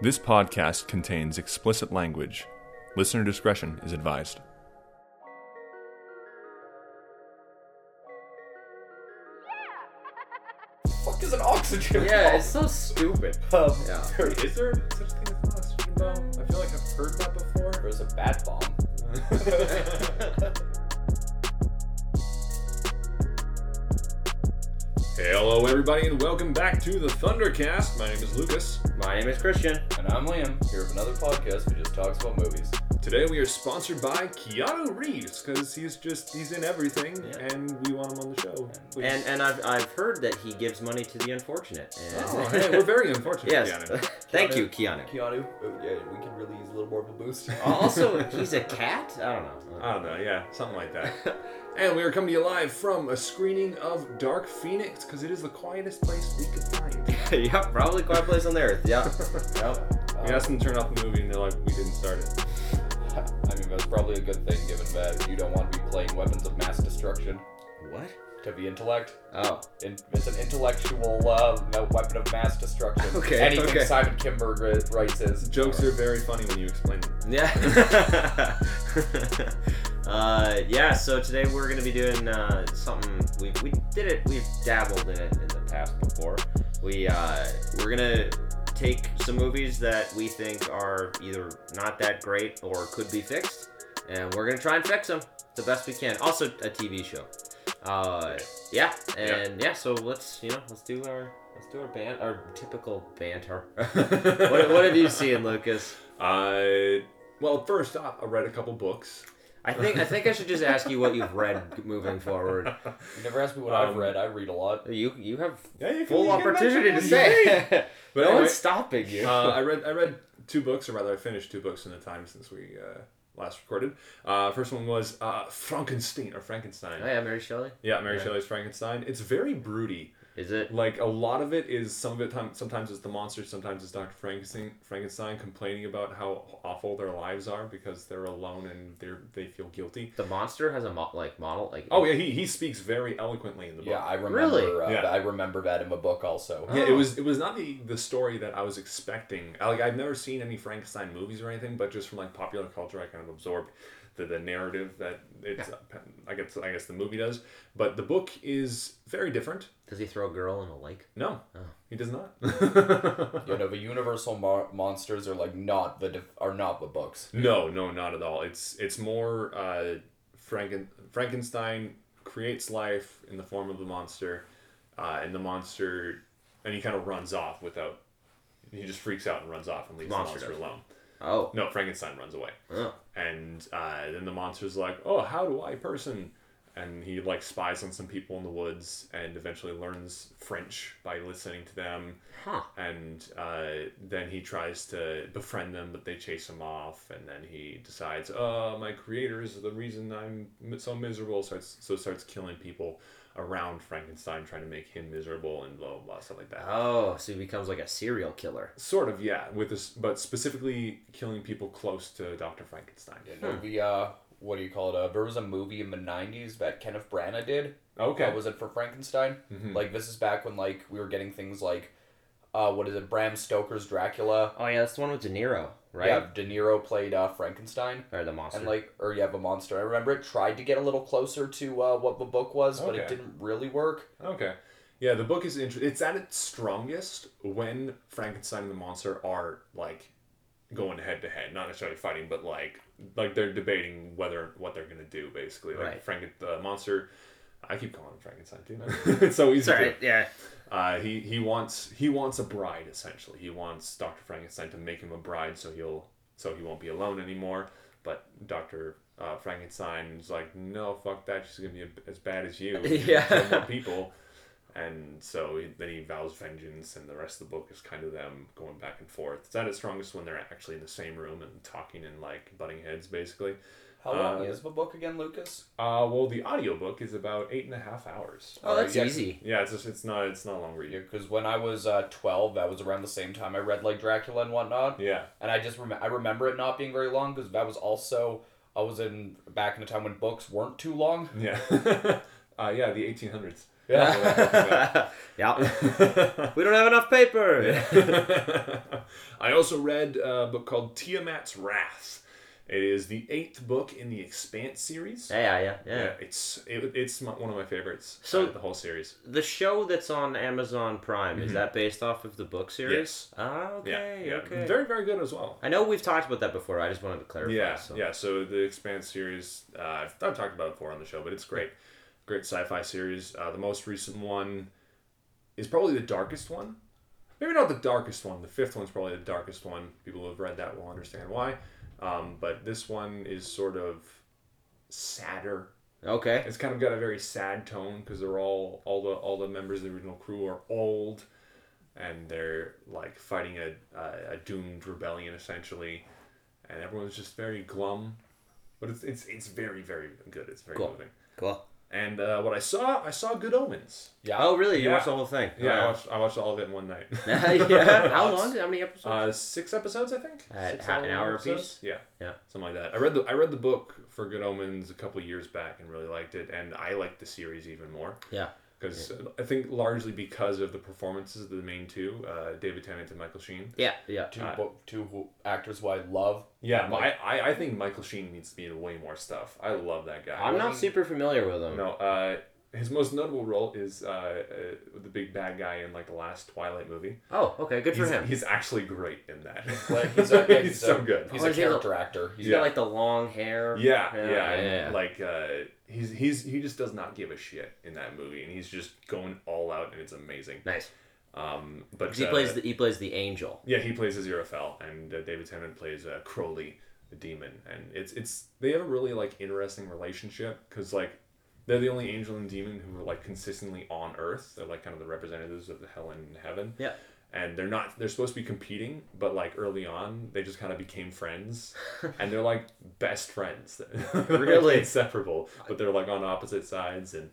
This podcast contains explicit language. Listener discretion is advised. fuck is an oxygen Yeah, bomb? it's so stupid. Um, Yeah. Is there such a thing as an oxygen bomb? I feel like I've heard that before. There's a bat bomb. Hello, everybody, and welcome back to the Thundercast. My name is Lucas. My name is Christian. And I'm Liam, here with another podcast that just talks about movies. Today we are sponsored by Keanu Reeves because he's just he's in everything, Yeah. and we want him on the show. And and I've, I've heard that he gives money to the unfortunate. And oh, hey, we're very unfortunate, yes. Keanu. Thank you, Keanu. Keanu, uh, yeah, we can really use a little more of a boost. Also, he's a cat. I don't know. I don't know, yeah, something like that. And we are coming to you live from a screening of Dark Phoenix because it is the quietest place we could find. yep, probably quiet place on the earth. Yeah. Yep. We asked them to turn off the movie, and they're like, "We didn't start it." I mean, that's probably a good thing given that you don't want to be playing weapons of mass destruction What? to be intellect. Oh. In, it's an intellectual uh, no- weapon of mass destruction. Okay, Anything okay. Simon Kinberg ri- writes is. Jokes are very funny when you explain them. Yeah. Uh, yeah. So today we're gonna be doing uh, something. We we did it. We've dabbled in it in the past before. We uh, we're gonna take some movies that we think are either not that great or could be fixed, and we're gonna try and fix them the best we can. Also, a TV show. Uh, yeah, and yeah. so let's you know let's do our let's do our ban our typical banter. what, what have you seen, Lucas? Uh, well, first off, I read a couple books. I think I think I should just ask you what you've read moving forward. You never asked me what Um, I've read. I read a lot. You you have Yeah, you can- full you opportunity to say. But no anyway, one's stopping you. uh, I read I read two books, or rather, I finished two books in the time since we uh, last recorded. Uh, first one was uh, Frankenstein or Frankenstein. oh yeah, Mary Shelley. Yeah, Mary Yeah. Shelley's Frankenstein. It's very broody. Is it? Like a lot of it is some of it time sometimes it's the monster, sometimes it's Dr. Frankenstein Frankenstein complaining about how awful their lives are because they're alone and they're they feel guilty. The monster has a mo- like model like. Oh yeah, he, he speaks very eloquently in the book. Yeah, I remember. Really? Uh, Yeah. I remember that in my book also. Yeah, it Oh. was it was not the the story that I was expecting. Like I've never seen any Frankenstein movies or anything, but just from like popular culture, I kind of absorbed the, the narrative that it's. I guess I guess the movie does, but the book is very different. Does he throw a girl in a lake? No, Oh. he does not. You know, the universal mo- monsters are like not the def- are not the books. no, no, not at all. It's it's more uh, Franken Frankenstein creates life in the form of the monster, uh, and the monster, and he kind of runs off without. He just freaks out and runs off and leaves Monster the monster does. alone. Oh. No, Frankenstein runs away. oh. and uh, then the monster's like, "Oh, how do I person?" And he like spies on some people in the woods, and eventually learns French by listening to them. Huh. And uh, then he tries to befriend them, but they chase him off. And then he decides, "Oh, my creators are the reason I'm so miserable." So so starts killing people around Frankenstein, trying to make him miserable, and blah blah blah stuff like that. Oh, so he becomes like a serial killer. Sort of, yeah. With this, but specifically killing people close to Doctor Frankenstein. You know, the uh, what do you call it? Uh, there was a movie in the '90s that Kenneth Branagh did. Okay. Uh, was it for Frankenstein? Mhm. Like this is back when like we were getting things like, uh, what is it? Bram Stoker's Dracula. Oh yeah, that's the one with De Niro, right? Yeah, De Niro played uh, Frankenstein. Or the monster. And like, or you have a monster. I remember it tried to get a little closer to uh, what the book was, but it didn't really work. Okay. Yeah, the book is interesting. It's at its strongest when Frankenstein and the monster are like going head to head, not necessarily fighting, but like like they're debating whether what they're gonna do. Basically, like Right. Frank the monster. I keep calling him Frankenstein too. it's so easy. Sorry. to- Yeah. Uh, he he wants he wants a bride essentially. He wants Doctor Frankenstein to make him a bride so he'll so he won't be alone anymore. But Doctor uh, is like, no, fuck that. She's gonna be as bad as you. Yeah. more people. And so he, then he vows vengeance, and the rest of the book is kind of them going back and forth. It's at its strongest when they're actually in the same room and talking and like butting heads, basically. How long Uh, is the book again, Lucas? Uh, well, the audiobook is about eight and a half hours. Oh, that's yeah. easy. Yeah, it's just, it's not it's not a long read. Because when I was uh, twelve, that was around the same time I read like Dracula and whatnot, Yeah. and I just rem- I remember it not being very long because that was also I was in back in a time when books weren't too long. Yeah. uh, yeah, the 1800s. Yeah. yeah. We don't have enough paper. Yeah. I also read a book called Tiamat's Wrath. It is the eighth book in the Expanse series. Yeah, yeah, yeah. Yeah, it's it, it's my, one of my favorites. So- So the whole series. The show that's on Amazon Prime is that based off of the book series? Mm-hmm. Yes. Ah, okay, yeah, yeah, okay. very very good as well. I know we've talked about that before. I just wanted to clarify. Yeah, so. yeah. So the Expanse series, uh, I've, I've talked about it before on the show, but it's great, great sci-fi series. Uh, the most recent one is probably the darkest one. Maybe not the darkest one. The fifth one's probably the darkest one. People who have read that will understand why. Um, but this one is sort of sadder. Okay. It's kind of got a very sad tone because they're all all the all the members of the original crew are old, and they're like fighting a a, a doomed rebellion essentially, and everyone's just very glum, but it's it's it's very very good. It's very Cool. moving. Cool. And uh, what I saw, I saw Good Omens. Yeah. Oh, really? You Yeah. watched the whole thing? Yeah, I watched I watched all of it in one night. yeah. How long? How many episodes? Uh, six episodes, I think. Uh, Six half an hour episodes? apiece? Yeah, Yeah. something like that. I read the I read the book for Good Omens a couple years back and really liked it, and I liked the series even more. Yeah. Because I think largely because of the performances of the main two, uh, David Tennant and Michael Sheen. yeah. Yeah. Two, Uh, two who, actors who I love. Yeah, Like- I, I I think Michael Sheen needs to be in way more stuff. I love that guy. I'm not super familiar with him. No, uh, his most notable role is uh, uh, the big bad guy in like the last Twilight movie. Oh, okay. Good for He's, him. he's actually great in that. Like, he's a, yeah, he's so a- good. He's Oh, a is he a- character actor. He's He's Yeah. got like the long hair. Yeah, Yeah, yeah, yeah, and, yeah. like uh, he's he's he just does not give a shit in that movie, and he's just going all out, and it's amazing. Nice. Um, but 'Cause he uh, plays the he plays the angel. yeah, he plays Aziraphale, and uh, David Tennant plays uh, Crowley, the demon, and it's it's they have a really like interesting relationship because like they're the only angel and demon who are like consistently on Earth. They're like kind of the representatives of the hell and heaven. Yeah. And they're not. They're supposed to be competing, but like early on, they just kind of became friends, and they're like best friends. They're, like, Really? inseparable, but they're like on opposite sides. And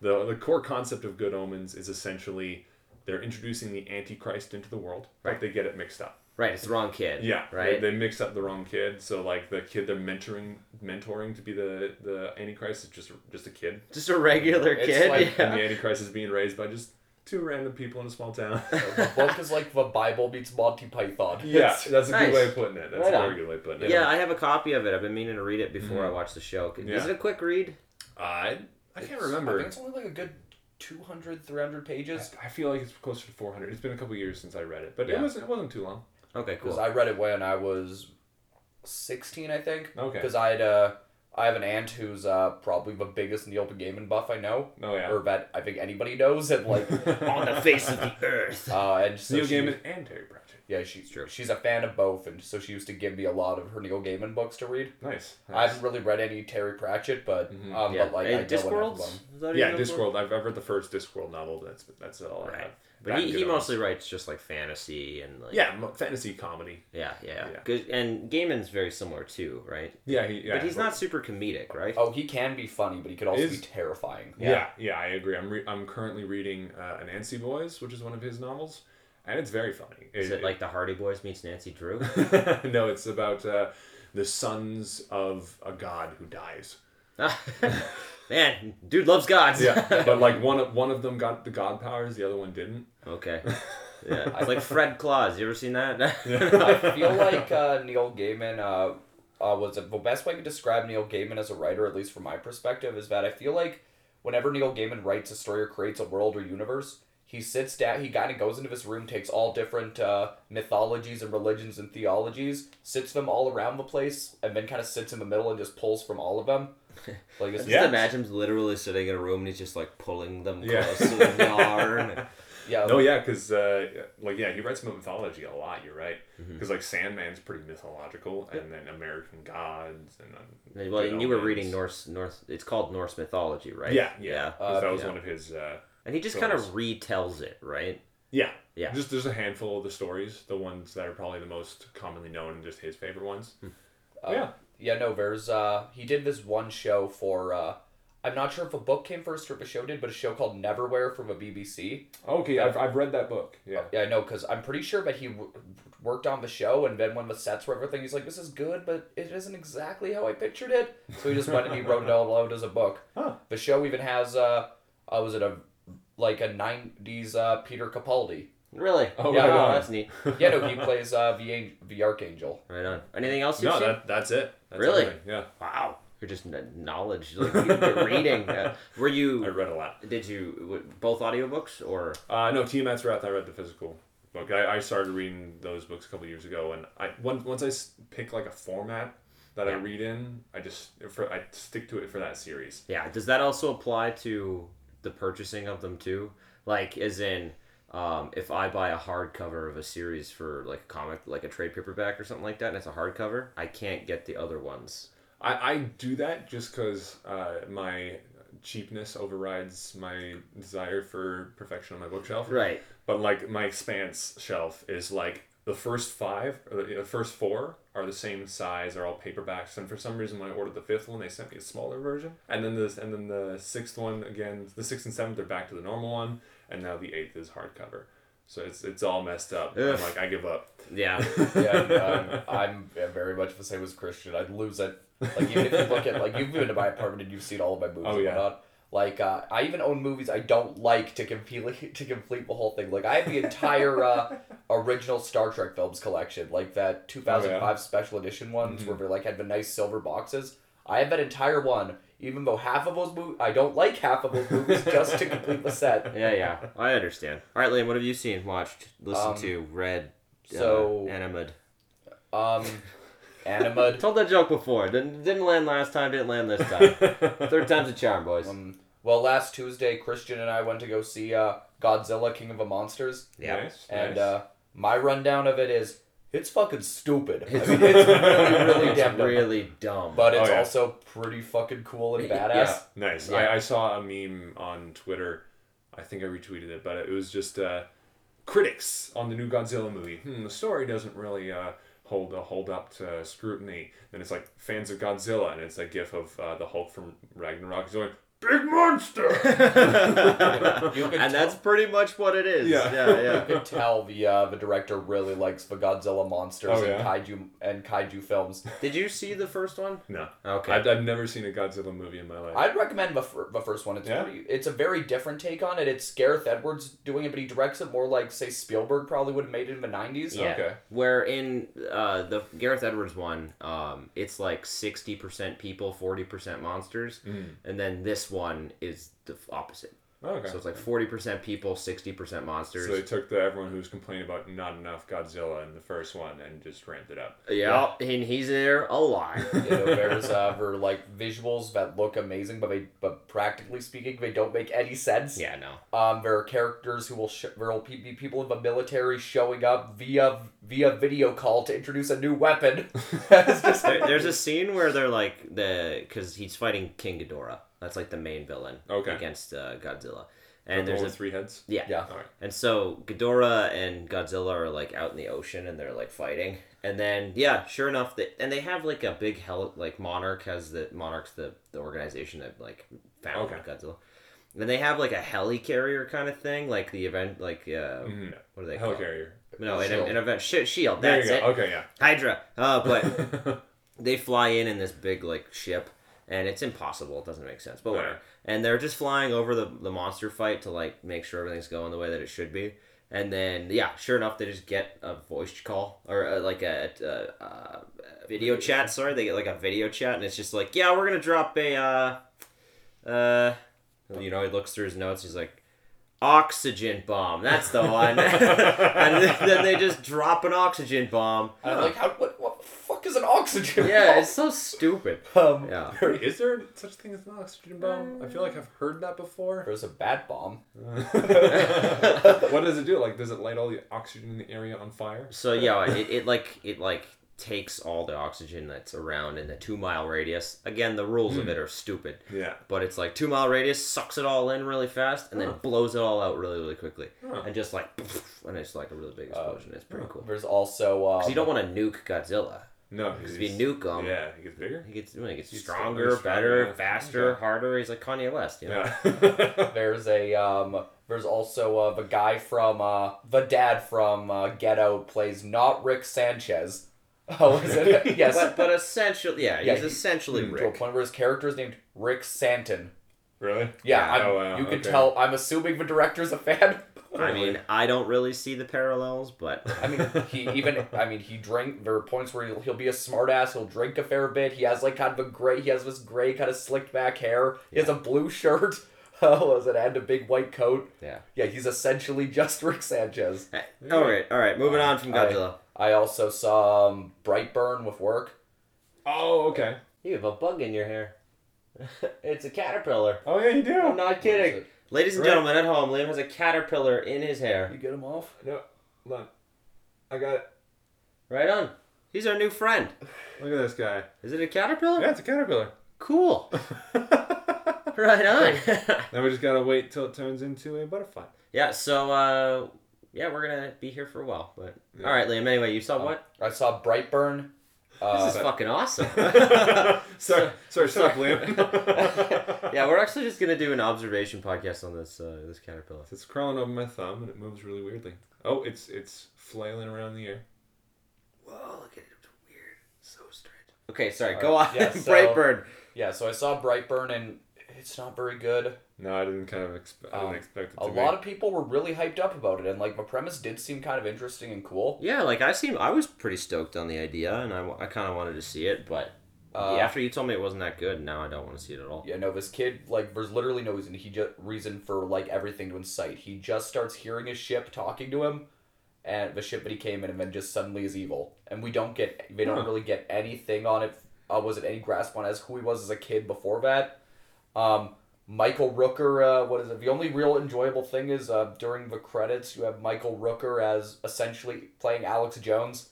the the core concept of Good Omens is essentially they're introducing the Antichrist into the world, Right. but they get it mixed up. Right. It's the wrong kid. Yeah, Right. They, they mix up the wrong kid, so like the kid they're mentoring, mentoring to be the the Antichrist is just just a kid, Just a regular It's kid. like- yeah. and the Antichrist is being raised by just two random people in a small town. the book is like the Bible meets Monty Python. yeah, It's- that's a Nice. good way of putting it. That's Right a very good way of putting it. Yeah, I have a copy of it. I've been meaning to read it before Mhm. I watch the show. Is Yeah. it a quick read? I I can't remember. I think it's only like a good 200, 300 pages. I feel like it's closer to 400. It's been a couple years since I read it, but it wasn't it wasn't too long. Okay, cool. Because. I read it when I was 16, I think. Okay. Because I had uh, I have an aunt who's uh, probably the biggest Neil Gaiman buff I know, Oh yeah. or that I think anybody knows, and like, On the face of the earth. uh, and so Neil she- Gaiman and Terry Pratchett. Yeah, she's True. She's a fan of both, and so she used to give me a lot of her Neil Gaiman books to read. Nice. I haven't really read any Terry Pratchett, but Mhm. um, yeah. but like Hey, I know enough of them. Yeah, even a? Discworld. I've, I've read the first Discworld novel. That's that's all I have. But he, he Good Omens. mostly writes just like fantasy and like Yeah, mo- fantasy comedy. yeah yeah. Yeah. 'Cause- and Gaiman's very similar too, right? Yeah, he, yeah. but he's not super comedic, right? Oh, he can be funny, but he could also Is- be terrifying. Yeah. yeah, I agree. I'm re- I'm currently reading uh, Anansi Boys, which is one of his novels, and it's very funny. Is it like the Hardy Boys meets Nancy Drew? no, it's about uh, the sons of a god who dies. Man, dude loves gods. Yeah, but like one of one of them got the god powers, the other one didn't. okay. Yeah, it's like Fred Claus. You ever seen that? I feel like uh, Neil Gaiman uh, uh, was the best way to describe Neil Gaiman as a writer, at least from my perspective, is that I feel like whenever Neil Gaiman writes a story or creates a world or universe, he sits down, he kind of goes into this room, takes all different uh, mythologies and religions and theologies, sits them all around the place, and then kind of sits in the middle and just pulls from all of them. Like I it's just Yeah. imagine him literally sitting in a room and he's just like pulling them Yeah. close to the yarn. yeah, No, yeah, because uh, like yeah, he writes about mythology a lot. You're right, because like Sandman's pretty mythological, and then American gods, and um, Well, and you were reading Norse North. It's called Norse mythology, right? Yeah, yeah. Uh, that was yeah. one of his. Uh, And he just kind of retells it, right? yeah, Yeah. Just there's a handful of the stories, the ones that are probably the most commonly known, and just his favorite ones. Uh, yeah, Yeah, no, there's uh he did this one show for uh I'm not sure if a book came first or if a show did, but a show called Neverwhere from a BBC. okay, I've, I've read that book. Yeah, Yeah, I know, because I'm pretty sure that he w- worked on the show, and then when the sets were everything, he's like, "This is good, but it isn't exactly how I pictured it." So he just went and he wrote it all out as a book. Huh. The show even has uh, uh was it a like a '90s uh, Peter Capaldi. Really? Oh, Yeah, right no, on. that's neat. Yeah, no, he plays uh, the the Archangel. Right on. Anything else you've No, seen? that, that's it. That's Really? everything. Yeah. Wow. You're just kn- knowledge, like you're reading. Uh, were you? I read a lot. Did you w- both audiobooks or? Uh, no, Tiamat's Wrath. I read the physical book. I, I started reading those books a couple years ago, and I once once I pick like a format that I read in, I just for I stick to it for that series. Yeah. Does that also apply to the purchasing of them too? Like, as in, um, if I buy a hardcover of a series for like a comic, like a trade paperback or something like that, and it's a hardcover, I can't get the other ones. I, I do that just because uh, my cheapness overrides my desire for perfection on my bookshelf. Right. But like my expanse shelf is like the first five or the, the first four are the same size, are all paperbacks, and for some reason when I ordered the fifth one, they sent me a smaller version, and then this and then the sixth one again, the sixth and seventh are back to the normal one, and now the eighth is hardcover. So it's it's all messed up. Ugh. I'm like I give up. Yeah. Yeah, um, I'm very much the same as Christian. I'd lose it. Like even if you look at like you've been to my apartment and you've seen all of my movies Oh, and yeah. whatnot. Like uh, I even own movies I don't like to complete to complete the whole thing. Like I have the entire uh, original Star Trek films collection, like that 2005 special edition ones Mhm. where they like had the nice silver boxes. I have that entire one, even though half of those movies I don't like half of those movies just to complete the set. Yeah, yeah. I understand. All right, Liam, what have you seen, watched, listened Um, to, read, so- uh, animated? Um, Animud. Told that joke before. Didn't didn't land last time. Didn't land this time. Third time's a charm, boys. Um, well, last Tuesday, Christian and I went to go see uh, Godzilla King of the Monsters. yeah. Nice, And nice. uh, my rundown of it is it's fucking stupid. I mean, it's really, really It's damn dumb. really dumb. But it's Oh, yeah. also pretty fucking cool and Yeah. badass. Nice. Yeah. I, I saw a meme on Twitter. I think I retweeted it, but it was just uh, critics on the new Godzilla movie. Hmm, the story doesn't really uh, hold uh, hold up to scrutiny. Then it's like fans of Godzilla, and it's a gif of uh, the Hulk from Ragnarok going, "Big monster." You can and that's pretty much what it is. Yeah. yeah, yeah. You yeah. can tell the uh, the director really likes the Godzilla monsters Oh, and yeah? kaiju and kaiju films. Did you see the first one? no, Okay. I've, I've never seen a Godzilla movie in my life. I'd recommend the, fir- the first one. It's Yeah? pretty, it's a very different take on it. It's Gareth Edwards doing it, but he directs it more like say Spielberg probably would have made it in the nineties. Yeah. Okay. Where in uh, the Gareth Edwards one, um, it's like sixty percent people, forty percent monsters, Mm. and then this one is the opposite. Oh, okay. So it's like forty percent people, sixty percent monsters. So they took the everyone who was complaining about not enough Godzilla in the first one and just ramped it up. yeah, and he's there a lot. you know, there's uh, like visuals that look amazing, but they but practically speaking, they don't make any sense. yeah, no. Um, there are characters who will sh- there will be people in the military showing up via via video call to introduce a new weapon. just There, there's a scene where they're like the because he's fighting King Ghidorah. That's like the main villain Okay. against uh, Godzilla. And And there's there's a three heads. yeah. yeah. All right. And so Ghidorah and Godzilla are like out in the ocean and they're like fighting. And then yeah, sure enough, they, and they have like a big hell like Monarch has the Monarch's the the organization that like found Okay. Godzilla. And they have like a helicarrier kind of thing, like the event, like uh, Mhm. what do they call? it? Helicarrier. No, an, an event sh- shield. That's it. Okay, yeah. Hydra. Uh, but they fly in in this big like ship and it's impossible it doesn't make sense but whatever. Right. and they're just flying over the, the monster fight to like make sure everything's going the way that it should be. And then yeah sure enough they just get a voice call or uh, like a, a, a video chat sorry they get like a video chat and it's just like yeah we're gonna drop a uh uh you know he looks through his notes he's like oxygen bomb that's the one. And then they just drop an oxygen bomb. I'm like, how what what the fuck is an oxygen? yeah, bomb? it's so stupid. um, Yeah. Wait, is there such thing as an oxygen bomb? I feel like I've heard that before. There's a bat bomb. what does it do? Like, does it light all the oxygen in the area on fire? So yeah, it, it like it like takes all the oxygen that's around in the two mile radius. Again, the rules of it are stupid, Yeah. but it's like two mile radius sucks it all in really fast and then Huh. blows it all out really really quickly, Huh. and just like and it's like a really big explosion. it's pretty cool. There's also um, Because you don't want to nuke Godzilla. No, Because if he's- you nuke him, Yeah, he gets bigger. he gets he gets He's stronger, stronger, better, yeah. faster, Okay. harder. He's like Kanye West, you know. Yeah. There's a um. There's also uh, the guy from uh, the dad from uh, Out plays not Rick Sanchez. Oh, is it? yes. But but essentially, yeah, Yeah, he's he- essentially Hmm, to a point where his character is named Rick Stanton. Really? Yeah, Yeah. Oh, wow, you can okay. tell. I'm assuming the director's a fan. I mean, I don't really see the parallels, but I mean, he even. I mean, he drink. There are points where he'll, he'll be a smartass. He'll drink a fair bit. He has like kind of a gray. He has this gray kind of slicked back hair. He has a blue shirt. Oh, was it? And a big white coat. yeah. Yeah, he's essentially just Rick Sanchez. All right, all right. Moving on from I- Godzilla. I also saw um, Brightburn with work. Oh, okay. You have a bug in your hair. it's a caterpillar. Oh yeah, you do. I'm not kidding. Ladies and Right. gentlemen at home, Liam has a caterpillar in his hair. You get him off. No, look. I got it. Right on. He's our new friend. Look at this guy. Is it a caterpillar? Yeah, it's a caterpillar. Cool. Right on. now we just gotta wait till it turns into a butterfly. yeah, so uh yeah, we're gonna be here for a while. But Yeah. alright, Liam, anyway, you saw what? I saw Brightburn. Uh, this is fucking awesome. sorry, sorry, stop, Liam. yeah, we're actually just gonna do an observation podcast on this uh, this caterpillar. It's crawling over my thumb and it moves really weirdly. Oh, it's it's flailing around the air. Whoa, look at it. It's weird. So strange. Okay, sorry, All go right, on. yeah, so- Brightburn. yeah, so I saw Brightburn and it's not very good. No, I didn't kind of expect. I didn't Um, expect it A to lot of people were really hyped up about it, and like my premise did seem kind of interesting and cool. Yeah, like I seem I was pretty stoked on the idea and I, I kind of wanted to see it, but Uh, after you told me it wasn't that good, now I don't want to see it at all. Yeah, no, this kid like there's literally no reason he just reason for like everything to incite. He just starts hearing his ship talking to him, and the ship that he came in, and then just suddenly is evil. And we don't get they don't Huh. really get anything on it. Uh, was it any grasp on as who he was as a kid before that? Um, Michael Rooker, uh, what is it? The only real enjoyable thing is uh, during the credits you have Michael Rooker as essentially playing Alex Jones.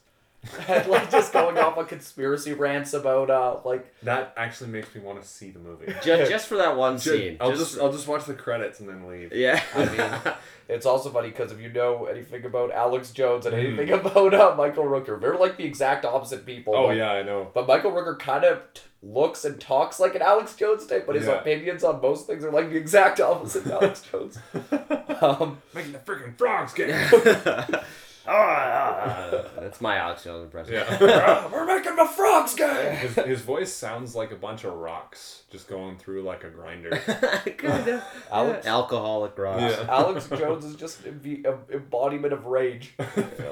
and like just going off on conspiracy rants about uh like That actually makes me want to see the movie. Just, just for that one Ju- scene. I'll just, I'll just watch the credits and then leave. yeah. I mean, It's also funny because if you know anything about Alex Jones and anything about uh, Michael Rooker, they're like the exact opposite people. Oh but, yeah, I know. But Michael Rooker kind of t- looks and talks like an Alex Jones type, but his Yeah. opinions on most things are like the exact opposite of Alex Jones. Um, Making the freaking frogs get. That's my Alex Jones impression. yeah. we're making the frogs gay. his, his voice sounds like a bunch of rocks just going through like a grinder. kind of. Alex- Alcoholic rocks. Yeah. Alex Jones is just the embodiment of rage.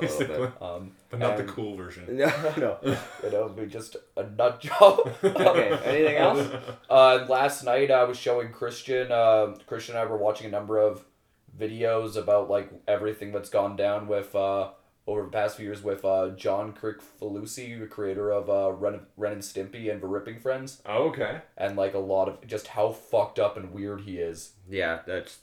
Basically. Um, But not the cool version. No, no. You know, be just a nut job. Okay, anything else? Uh, last night I was showing Christian. Uh, Christian and I were watching a number of videos about like everything that's gone down with uh, over the past few years with uh, John Kricfalusi, the creator of uh, Ren, Ren and Stimpy and The Ripping Friends, Oh, okay. and like a lot of just how fucked up and weird he is. Yeah, that's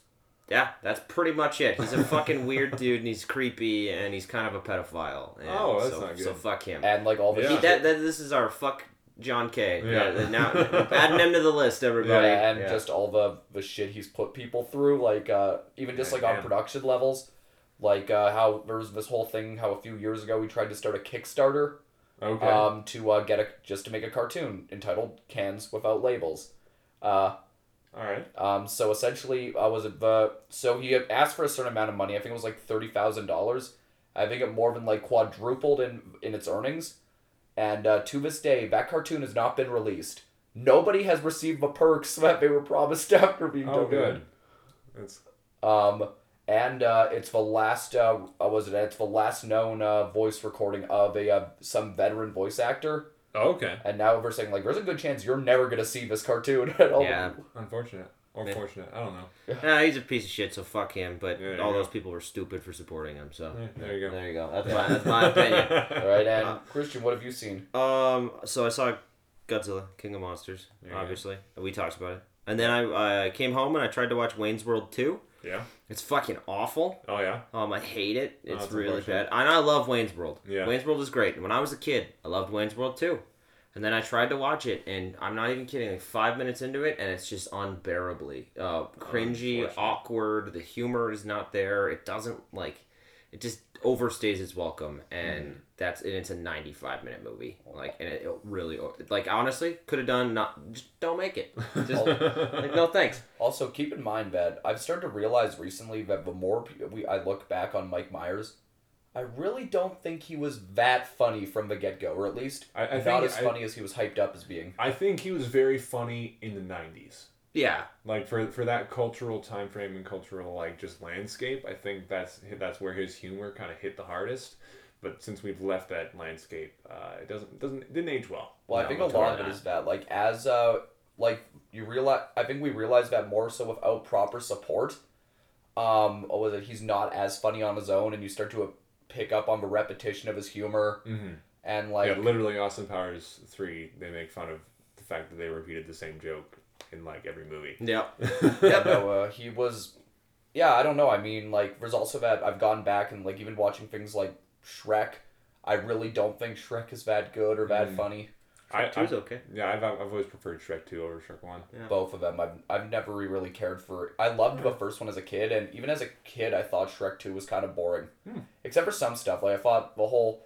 yeah, that's pretty much it. He's a fucking weird dude, and he's creepy, and he's kind of a pedophile. And Oh, that's so, not good. So fuck him. And like all the Yeah. He, that, that, this is our fuck John K. Yeah. Yeah. now adding him to the list, everybody. Yeah, and Yeah. just all the the shit he's put people through, like uh, even just like on Man. production levels, like uh, how there's this whole thing how a few years ago we tried to start a Kickstarter Okay. um, to uh, get a just to make a cartoon entitled "Cans Without Labels." Uh, All right. um, so essentially, uh, was it the so he asked for a certain amount of money. I think it was like thirty thousand dollars. I think it more than like quadrupled in in its earnings, and uh, to this day, that cartoon has not been released. Nobody has received the perks that they were promised after being Oh, donated. good. That's Um, and uh, it's the last. Uh, uh, was it? It's the last known uh, voice recording of a uh, some veteran voice actor. oh, okay. And now we're saying like, there's a good chance you're never gonna see this cartoon at all. Yeah. Unfortunate or Yeah. fortunate. I don't know. Nah, he's a piece of shit, so fuck him. But Yeah, all those go. people were stupid for supporting him. So Yeah, there you go. there you go. That's my that's my opinion. All right, and Uh, Christian, what have you seen? Um, so I saw Godzilla, King of Monsters, There obviously. We talked about it. And then I, I came home and I tried to watch Wayne's World 2. Yeah. It's fucking awful. Oh yeah. Um, I hate it. Oh, It's that's really bad. And I love Wayne's World. Yeah. Wayne's World is great. When I was a kid, I loved Wayne's World too. And then I tried to watch it, and I'm not even kidding. Like five minutes into it, and it's just unbearably uh, cringy, awkward. The humor is not there. It doesn't like. It just overstays its welcome, and Mm. that's and it's a 95 minute movie. Like, and it, it really like honestly could have done not just don't make it. Just like no thanks. Also, keep in mind that I've started to realize recently that the more we I look back on Mike Myers, I really don't think he was that funny from the get go, or at least I, I not think as I, funny as he was hyped up as being. I think he was very funny in the '90s. Yeah. Like for for that cultural time frame and cultural like just landscape, I think that's that's where his humor kind of hit the hardest. But since we've left that landscape, uh, it doesn't doesn't it didn't age well. Well, I think a lot of it is that, like, as uh, like you realize, I think we realize that more so without proper support. Um, or was it he's not as funny on his own, and you start to uh, pick up on the repetition of his humor Mm-hmm. and like yeah, literally, Austin Powers three. They make fun of the fact that they repeated the same joke in like every movie. Yep. yeah, no, uh, he was. Yeah, I don't know. I mean, like, there's also that I've gone back and like even watching things like Shrek. I really don't think Shrek is that good or that Mm. funny. I, Two is okay. yeah, I've, I've always preferred Shrek two over Shrek one. Yeah. Both of them. I've I've never really cared for. I loved the first one as a kid, and even as a kid, I thought Shrek two was kind of boring, Hmm. except for some stuff. Like I thought the whole.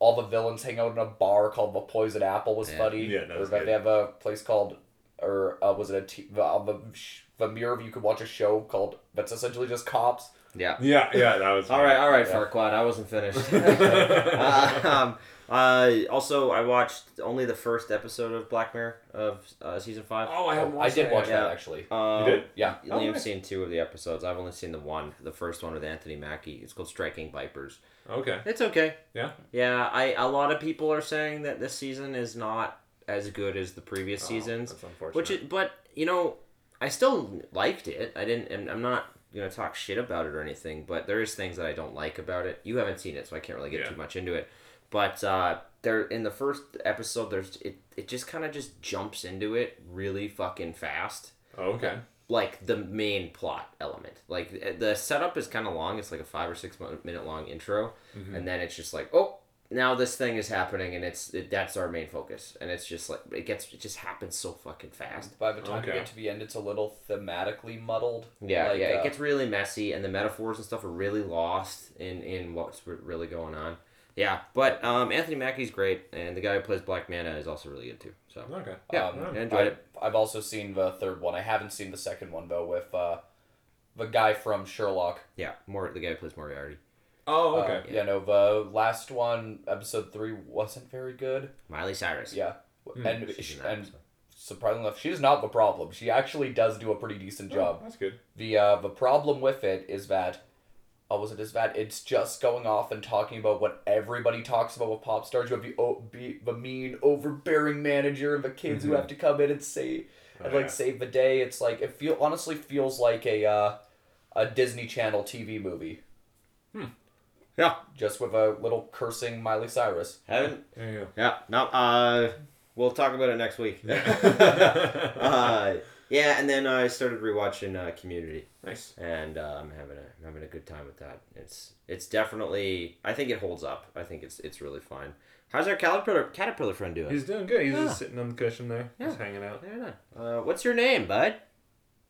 All the villains hang out in a bar called the Poison Apple was Yeah. funny. Yeah, that or was that good. they have a place called, or uh, was it a t- the, uh, the sh- the mirror you could watch a show called that's essentially just cops. Yeah. Yeah, yeah, that was All right, all right, Yeah. Farquaad. I wasn't finished. Uh, um, uh, also, I watched only the first episode of Black Mirror of uh, season five. Oh, I haven't I did that watch yet. that actually. Um, You did? Yeah. Oh, Liam's nice. seen two of the episodes. I've only seen the one, the first one with Anthony Mackie. It's called Striking Vipers. Okay. It's okay. Yeah. Yeah, I a lot of people are saying that this season is not as good as the previous Oh, seasons, That's unfortunate. which it, but you know, I still liked it. I didn't, and I'm not gonna talk shit about it or anything, but there is things that I don't like about it. You haven't seen it, so I can't really get Yeah. too much into it. But uh, there in the first episode, there's it. It just kind of just jumps into it really fucking fast oh, okay. like the main plot element. Like eh, the setup is kind of long. It's like a five or six minute long intro, Mhm. and then it's just like, oh, now this thing is happening, and it's it, that's our main focus, and it's just like it gets it just happens so fucking fast. By the time you get to the end, it's a little thematically muddled. Yeah, Like, yeah, uh, it gets really messy, and the metaphors and stuff are really lost in in what's really going on. Yeah, but um, Anthony Mackie's great, and the guy who plays Black Manta is also really good too. So Okay. yeah, Um, I enjoyed I, it. I've also seen the third one. I haven't seen the second one though, with uh, the guy from Sherlock. Yeah, more the guy who plays Moriarty, Oh, Uh, okay. yeah, no, the last one, episode three, wasn't very good. Miley Cyrus. Yeah, Hmm, and She's sh- in that and surprisingly enough, she's not the problem. She actually does do a pretty decent Oh, job. that's good. The uh, the problem with it is that, oh, was it is bad? it's just going off and talking about what everybody talks about with pop stars. You have the o- be, the mean, overbearing manager and the kids who Mhm. have to come in and say Oh, and like yeah. save the day. It's like it feel honestly feels like a uh, a Disney Channel TV movie. Hmm. Yeah. Just with a little cursing Miley Cyrus. Haven't Yeah, no, uh, we'll talk about it next week. go. uh, yeah, and then I started rewatching uh, Community, nice. and uh, I'm having a I'm having a good time with that. It's it's definitely I think it holds up. I think it's it's really fine. How's our caterpillar caterpillar friend doing? He's doing good. He's Yeah. just sitting on the cushion there, just Yeah. hanging out. Yeah, uh, what's your name, bud?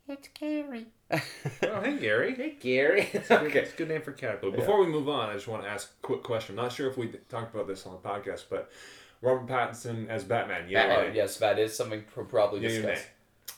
It's Gary. Oh, hey Gary. hey, Gary. Okay. It's a good name for Caterpillar. Before we move on, I just want to ask a quick question. I'm not sure if we talked about this on the podcast, but Robert Pattinson as Batman. Yeah. Oh, yes, that is something we'll probably Yeah, you discuss. may.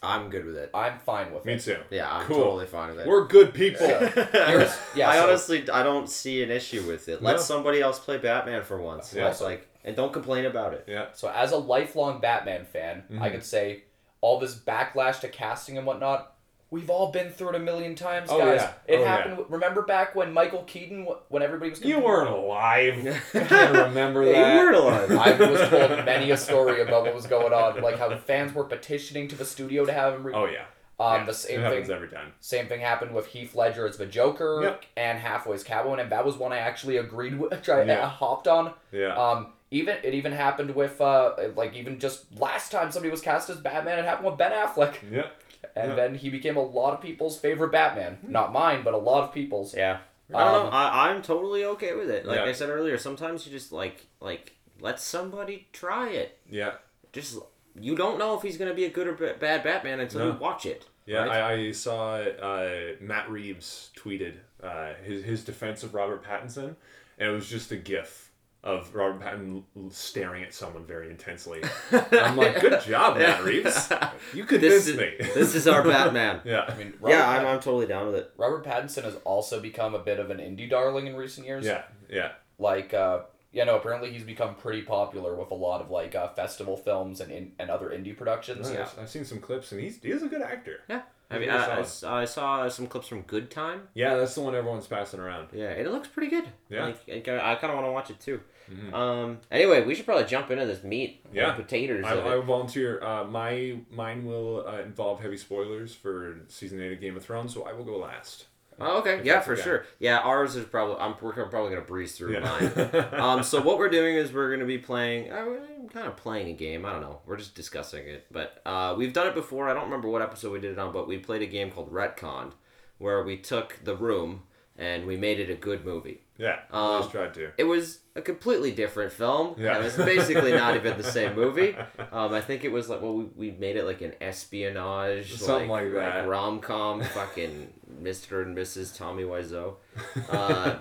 I'm good with it. I'm fine with it. Me it. too. Yeah, I'm Cool. totally fine with it. We're good people. Here's- yeah, I so- honestly I don't see an issue with it. Let No. somebody else play Batman for once. Yeah. It's like and don't complain about it. yeah. So as a lifelong Batman fan, I Mhm. could say all this backlash to casting and whatnot. We've all been through it a million times, Oh, guys. yeah. It Oh, yeah. happened. Remember back when Michael Keaton, when everybody was You weren't alive. I can't remember that. you weren't alive. I was told many a story about what was going on, like how fans were petitioning to the studio to have him. Re- Oh yeah. um, Yeah. the same it happens thing. every time. Same thing happened with Heath Ledger as the Joker Yep. and Hathaway's Catwoman, and that was one I actually agreed with. Tried, Yeah. I hopped on. Yeah. Um, even it even happened with uh, like even just last time somebody was cast as Batman, it happened with Ben Affleck, yeah. And Yeah. then he became a lot of people's favorite Batman. Not mine, but a lot of people's. Yeah. I don't know. Um, I, I'm totally okay with it. Like Yeah. I said earlier, sometimes you just like like let somebody try it. Yeah. Just you don't know if he's gonna be a good or ba- bad Batman until No. you watch it. Yeah, Right? I, I saw uh, Matt Reeves tweeted uh, his his defense of Robert Pattinson, and it was just a GIF of Robert Pattinson staring at someone very intensely. I'm like, good job, Matt Reeves. You this convinced is me. this is our Batman. yeah. I mean, Robert, yeah, I'm, I'm totally down with it. Robert Pattinson has also become a bit of an indie darling in recent years. Yeah. Yeah. Like, uh, yeah, no. Apparently, he's become pretty popular with a lot of like uh, festival films and in, and other indie productions. Nice. I've seen some clips, and he's he's a good actor. Yeah. I mean, really I, I solid. s- I saw some clips from Good Time. Yeah, that's the one everyone's passing around. Yeah, it looks pretty good. Yeah. Like, I, kind of want to watch it too. Mhm. Um. Anyway, we should probably jump into this meat. and Yeah. potatoes. I, I volunteer. Uh, my mine will uh, involve heavy spoilers for season eight of Game of Thrones, so I will go last. Oh, okay. Yeah, for sure. Yeah, ours is probably. I'm. We're probably gonna breeze through mine. Um, so what we're doing is we're gonna be playing. We're kind of playing a game. I don't know. We're just discussing it, but uh, we've done it before. I don't remember what episode we did it on, but we played a game called Retcon, where we took the room and we made it a good movie. Yeah, Um, I just tried to. It was a completely different film. Yeah. It was basically not even the same movie. Um, I think it was like well, we, we made it like an espionage, Something like that. rom com, fucking Mister and Mrs. Tommy Wiseau. Uh,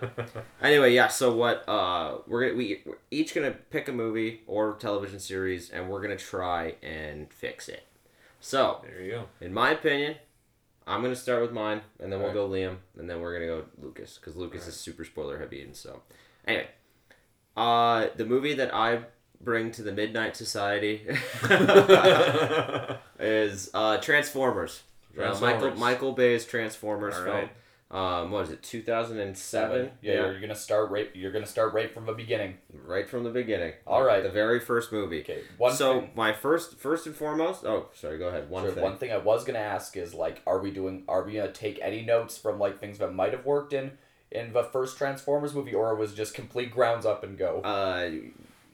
Anyway, yeah. So what? Uh, we're gonna we we're each gonna pick a movie or television series, and we're gonna try and fix it. So, there you go. in my opinion, I'm gonna start with mine, and then we'll Alright. go Liam, and then we're gonna go Lucas, because Lucas is super spoiler heavy, and so. Anyway, uh, the movie that I bring to the Midnight Society is uh, Transformers. Uh, Michael Michael Bay's Transformers All film. right. Um, what is it? 2007. Yeah, You're gonna start right. You're gonna start right from the beginning. right from the beginning. All right. the very first movie. Okay. One so thing. my first, first and foremost. Oh, sorry. Go ahead. One Sure, thing. one thing I was gonna ask is like, are we doing? Are we gonna take any notes from like things that might have worked in in the first Transformers movie, or was just complete grounds up and go? Uh,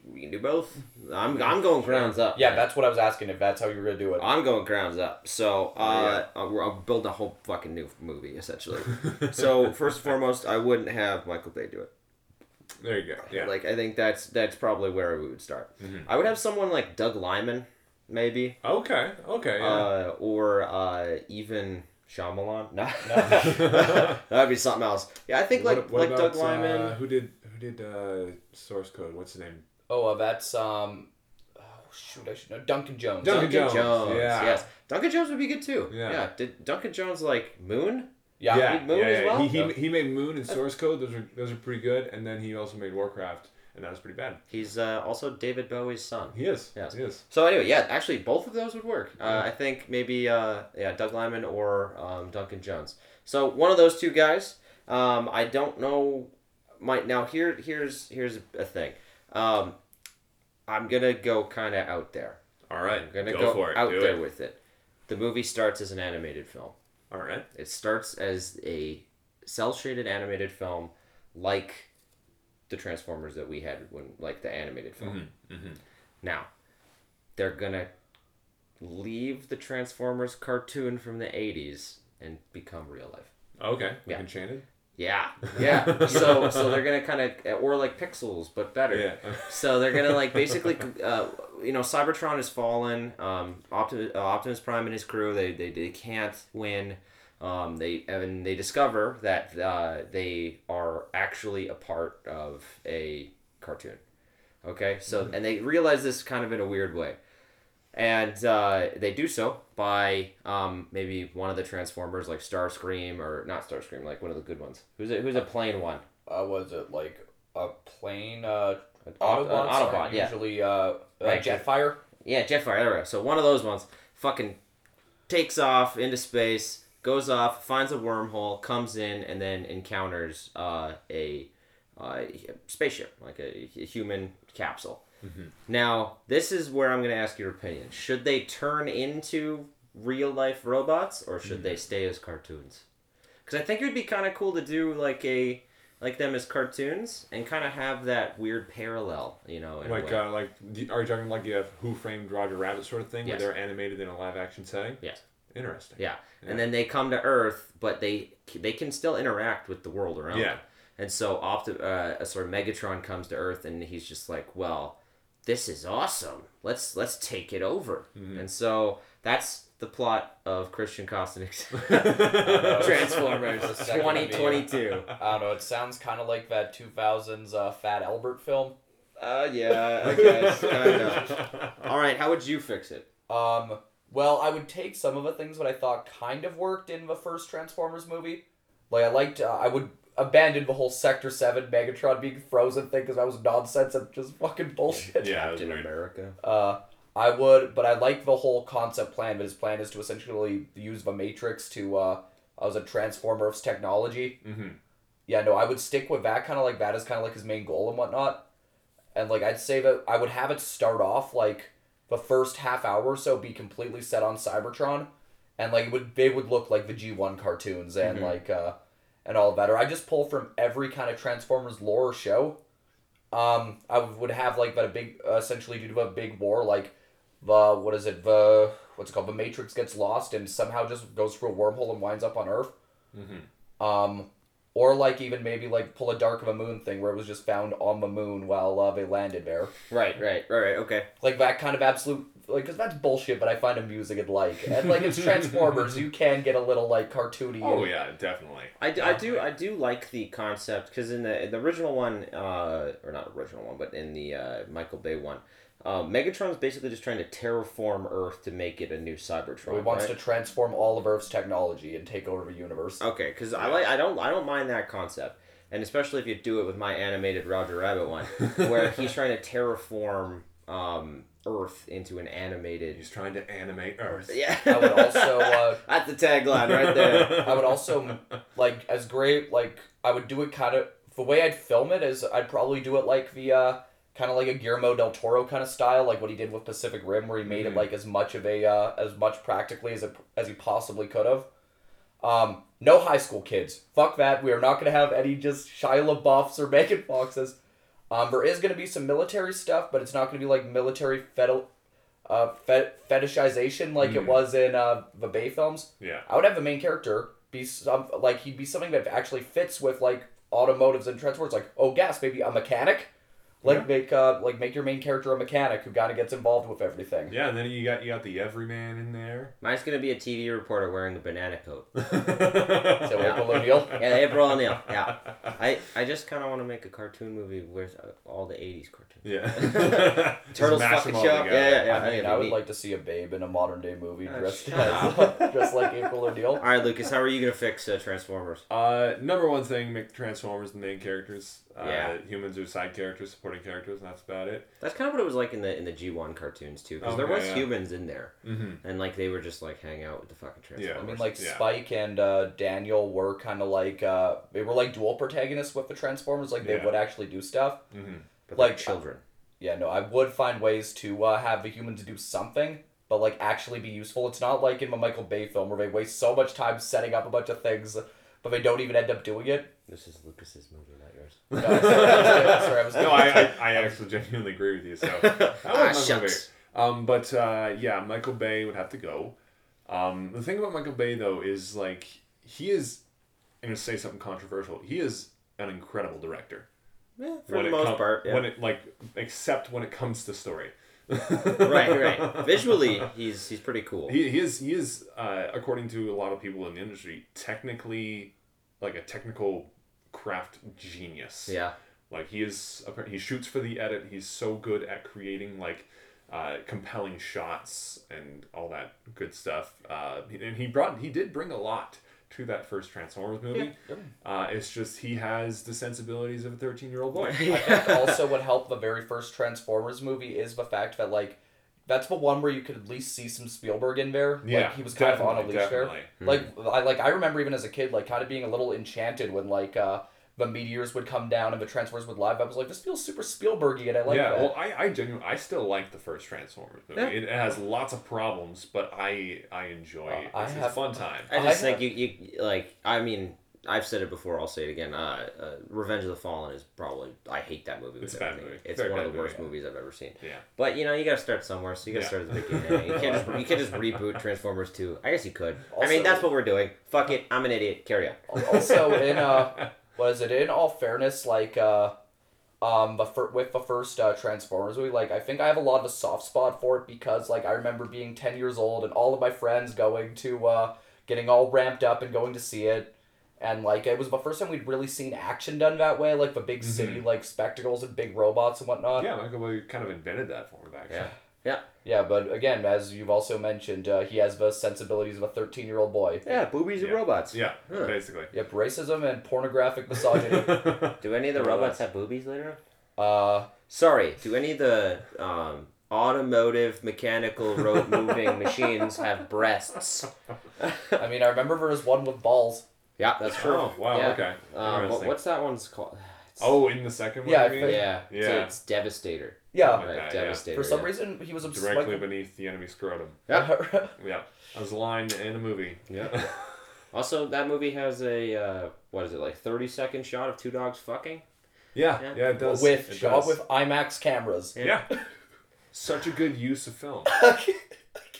we can do both. I'm, I'm going grounds up. yeah, that's what I was asking. If that's how you were gonna do it. I'm going grounds up. So Oh, uh, I'll, I'll build a whole fucking new movie essentially. so first and foremost, I wouldn't have Michael Bay do it. there you go. Yeah. Like I think that's that's probably where we would start. Mhm. I would have someone like Doug Liman, maybe, okay. Okay. Yeah. uh, or uh, even Shyamalan. No, No. that'd be something else. Yeah, I think like What- what like Doug about, Liman. Uh, who did who did uh, source code? What's his name? Oh, uh, that's um. Oh shoot, I should know. Duncan Jones. Duncan Jones, Jones. yeah. Yes, Duncan Jones would be good too. Yeah. Yeah. Did Duncan Jones like Moon? Yeah. yeah, Moon yeah, as yeah. well? He, he, Yeah. he made Moon and Source Code. Those are those are pretty good. And then he also made Warcraft, and that was pretty bad. He's uh, also David Bowie's son. He is. Yes. He is. So anyway, yeah, actually both of those would work. Uh, Yeah. I think maybe uh, yeah, Doug Liman or um, Duncan Jones. So one of those two guys. Um, I don't know. Might now here here's here's a thing. Um, I'm gonna go kind of out there. All right. I'm gonna go, go, it. out there it. with it. The movie starts as an animated film. All right. It starts as a cell shaded animated film, like the Transformers that we had when like the animated film. Mhm, mhm. Now, they're gonna leave the Transformers cartoon from the '80s and become real life. Okay. Yeah. Enchanted. Yeah, yeah. so so they're gonna kind of or like Pixels, but better. Yeah. So they're gonna like basically, uh, you know, Cybertron has fallen. Um, Optimus, uh, Optimus Prime and his crew they they, they can't win. Um, they and they discover that uh, they are actually a part of a cartoon. Okay, so and they realize this kind of in a weird way, and uh, they do so by um, maybe one of the Transformers like Starscream or not Starscream, like one of the good ones. Who's a, who's a plain one? Uh, was it like a plane? Uh, An Autobots. An Autobot, yeah. Usually, uh, uh Right. Jetfire. Yeah, Jetfire. There we go. So one of those ones fucking takes off into space, goes off, finds a wormhole, comes in, and then encounters uh, a, uh, spaceship, like a, a human capsule. Now, this is where I'm going to ask your opinion. Should they turn into real life robots, or should they stay as cartoons? Because I think it would be kind of cool to do like a like them as cartoons and kind of have that weird parallel, you know. Like uh, like are you talking like you have Who Framed Roger Rabbit sort of thing Yes. where they're animated in a live action setting? Yes. Interesting. Yeah. Yeah. and then they come to Earth, but they they can still interact with the world around Yeah. them. And so, Opti- uh, a sort of Megatron comes to Earth, and he's just like, "Well, this is awesome. Let's let's take it over." Mm-hmm. And so that's the plot of Christian Kostenig's Transformers It's not gonna be- 2022. I don't know. It sounds kind of like that 2000s uh, Fat Albert film. Uh, yeah, I guess. All right, how would you fix it? Um, well, I would take some of the things that I thought kind of worked in the first Transformers movie. Like I liked, uh, I would abandoned the whole Sector Seven Megatron being frozen thing because that was nonsense and just fucking bullshit. Yeah, Captain weird. America. Uh, I would, but I like the whole concept plan. But his plan is to essentially use the Matrix to, uh, as a transform Earth's technology. Mm-hmm. Yeah, no, I would stick with that kind of like that is kind of like his main goal and whatnot. And like I'd say that I would have it start off like the first half hour or so be completely set on Cybertron, and like it would they would look like the G one cartoons and Mhm. like uh, and all of that. Or I just pull from every kind of Transformers lore or show. Um, I would have like that a big uh, essentially due to a big war like the what is it the what's it called the Matrix gets lost and somehow just goes through a wormhole and winds up on Earth. Mm-hmm. Um, or like even maybe like pull a Dark of a Moon thing where it was just found on the moon while uh, they landed there. Right, right, right, right. Okay. Like that kind of absolute like because that's bullshit, but I find amusing and like and like it's Transformers, you can get a little like cartoony. Oh and- yeah, definitely. I do, I do I do like the concept because in the in the original one, uh, or not original one, but in the uh, Michael Bay one, uh, Megatron's basically just trying to terraform Earth to make it a new Cybertron. He wants right? to transform all of Earth's technology and take over the universe. Okay, because I like I don't I don't mind that concept, and especially if you do it with my animated Roger Rabbit one, where he's trying to terraform um, Earth into an animated. He's trying to animate Earth. Yeah. I would also uh, That's the tagline right there. I would also like as great like I would do it kind of the way I'd film it is I'd probably do it like the uh, kind of like a Guillermo del Toro kind of style, like what he did with Pacific Rim, where he made Mhm. it like as much of a uh, as much practically as it, as he possibly could have. Um, no high school kids. Fuck that. We are not gonna have any just Shia LaBeoufs or Megan Foxes. Um, there is gonna be some military stuff, but it's not gonna be like military feti- uh, fet- fetishization like it Mhm. was in uh, the Bay films. Yeah. I would have the main character be some like he'd be something that actually fits with like automotives and transports. Like oh gas, maybe a mechanic. Like Yeah. make uh like make your main character a mechanic who kind of gets involved with everything. Yeah, and then you got you got the everyman in there. Mine's gonna be a TV reporter wearing a banana coat. So yeah. April O'Neil. Yeah, April O'Neil. Yeah. I, I just kind of want to make a cartoon movie with uh, all the '80s cartoons. Yeah. Turtles fucking them show Yeah, yeah, yeah. I think mean, it'd I would neat. like to see a babe in a modern day movie Oh, dressed shut as dressed like April O'Neil. All right, Lucas. How are you gonna fix uh, Transformers? Uh, number one thing, make the Transformers the main characters. Uh, Yeah. Humans are side characters, supporting characters, and that's about it. That's kind of what it was like in the in the G1 cartoons too, because there was yeah. humans in there, Mm-hmm. and like they were just like hang out with the fucking Transformers. Yeah. Transformers. I mean, like Yeah. Spike and uh, Daniel were kind of like uh, they were like dual protagonists with the Transformers. Like they Yeah. would actually do stuff. Mm-hmm. but like- like children. Yeah, no, I would find ways to uh, have the humans do something, but like actually be useful. It's not like in a Michael Bay film where they waste so much time setting up a bunch of things, but they don't even end up doing it. This is Lucas's movie, not yours. No, sorry, sorry, I was No, I, I, I actually genuinely agree with you. So I like ah, Michael Bay. shucks. Um, but uh, yeah, Michael Bay would have to go. Um, the thing about Michael Bay though is like he is. I'm gonna say something controversial. He is an incredible director. Yeah, for when the it most com- part. Yeah. When it like, except when it comes to story. right, right. Visually, he's he's pretty cool. He, he is he is uh, according to a lot of people in the industry technically like a technical craft genius. yeah. Like he is he shoots for the edit. He's so good at creating like uh, compelling shots and all that good stuff. Uh, and he brought he did bring a lot to that first Transformers movie. Uh, it's just he has the sensibilities of a thirteen year old boy. I think also what helped the very first Transformers movie is the fact that like that's the one where you could at least see some Spielberg in there. Yeah, like he was kind of on a leash there. definitely. Like I like I remember even as a kid, like kind of being a little enchanted when like uh the meteors would come down and the Transformers would live. I was like, this feels super Spielbergy, and I like yeah, that. well, I, I genuinely, I still like the first Transformers movie. Yeah. It has lots of problems, but I, I enjoy Uh, it. I It's, it's have- a fun time. I just I think you, you like. I mean, I've said it before. I'll say it again. Uh, uh, Revenge of the Fallen is probably. I hate that movie. It's a bad movie. It's Very one of bad the worst movie, movies I've ever seen. Yeah. But you know, you got to start somewhere. So you got to Yeah. start at the beginning. You can't just you can't just reboot Transformers two. I guess you could. I mean, that's what we're doing. Fuck it. I'm an idiot. Carry on. also in uh what is it in all fairness like uh um the fir- with the first uh, transformers movie like i think i have a lot of a soft spot for it because like i remember being 10 years old and all of my friends going to uh getting all ramped up and going to see it and like it was the first time we'd really seen action done that way like the big city like spectacles and big robots and whatnot yeah, Michael Bay kind of invented that for me back Yeah. Yeah. Yeah, but again, as you've also mentioned, uh, he has the sensibilities of a 13 year old boy. Yeah, boobies and robots. Yeah, Huh. basically. Yep, racism and pornographic misogyny. Do any of the Well, robots have boobies later? uh, Sorry, do any of the um, automotive mechanical road moving machines have breasts? I mean, I remember there was one with balls. Yeah, that's true. Oh, wow, Yeah. okay. Um, what, what's that one's called? It's- Oh, in the second one? Yeah, you mean? yeah, Yeah. So it's Devastator. Yeah, Like Right, that, yeah. Devastator. for some yeah. reason he was obsessed. Directly beneath the enemy scrotum. Yeah. Yeah. As a line in a movie. Yeah. Also, that movie has a uh, what is it like thirty second shot of two dogs fucking? yeah, Yeah. yeah, it does. with it shot does. with IMAX cameras. Yeah. Such a good use of film. I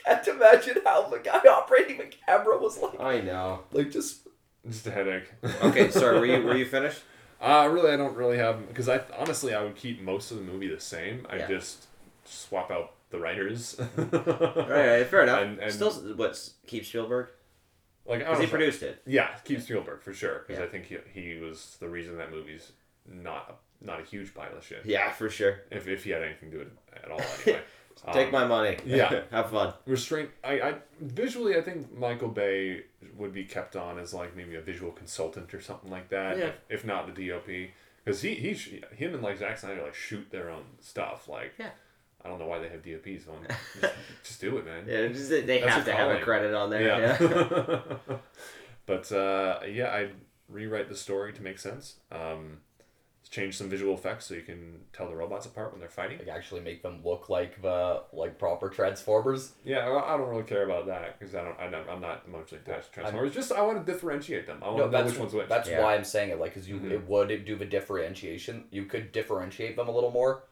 can't imagine how the guy operating the camera was like, I know. like just Just a headache. Okay, sorry. Were you were you finished? Uh, really, I don't really have because I honestly I would keep most of the movie the same. I Yeah. just swap out the writers. Right, right, fair enough. And- and- Still, what keep Spielberg? Like Because he know. produced it. Yeah, keep Spielberg for sure because Yeah. I think he, he was the reason that movie's not a, not a huge pile of shit. Yeah, for sure. If, if he had anything to do with it at all, anyway. Take Um, my money. yeah. have fun. restraint. I, I visually, I think Michael Bay would be kept on as like maybe a visual consultant or something like that. Yeah. If, if not the DOP, because he he him and like Zack Snyder like shoot their own stuff. Like Yeah. I don't know why they have DOPs on. Just, just do it, man. Yeah, just, they That's have to have a credit on there. Yeah. Yeah. but uh, yeah, I'd rewrite the story to make sense. Um, change some visual effects so you can tell the robots apart when they're fighting. like actually make them look like the like proper Transformers. Yeah, well, I don't really care about that because I don't. I don't I'm not emotionally attached to Transformers. Just I want to differentiate them. I want No, to know that's which one's which. that's Yeah. why I'm saying it. Like, cause you Mhm. it would do the differentiation. You could differentiate them a little more.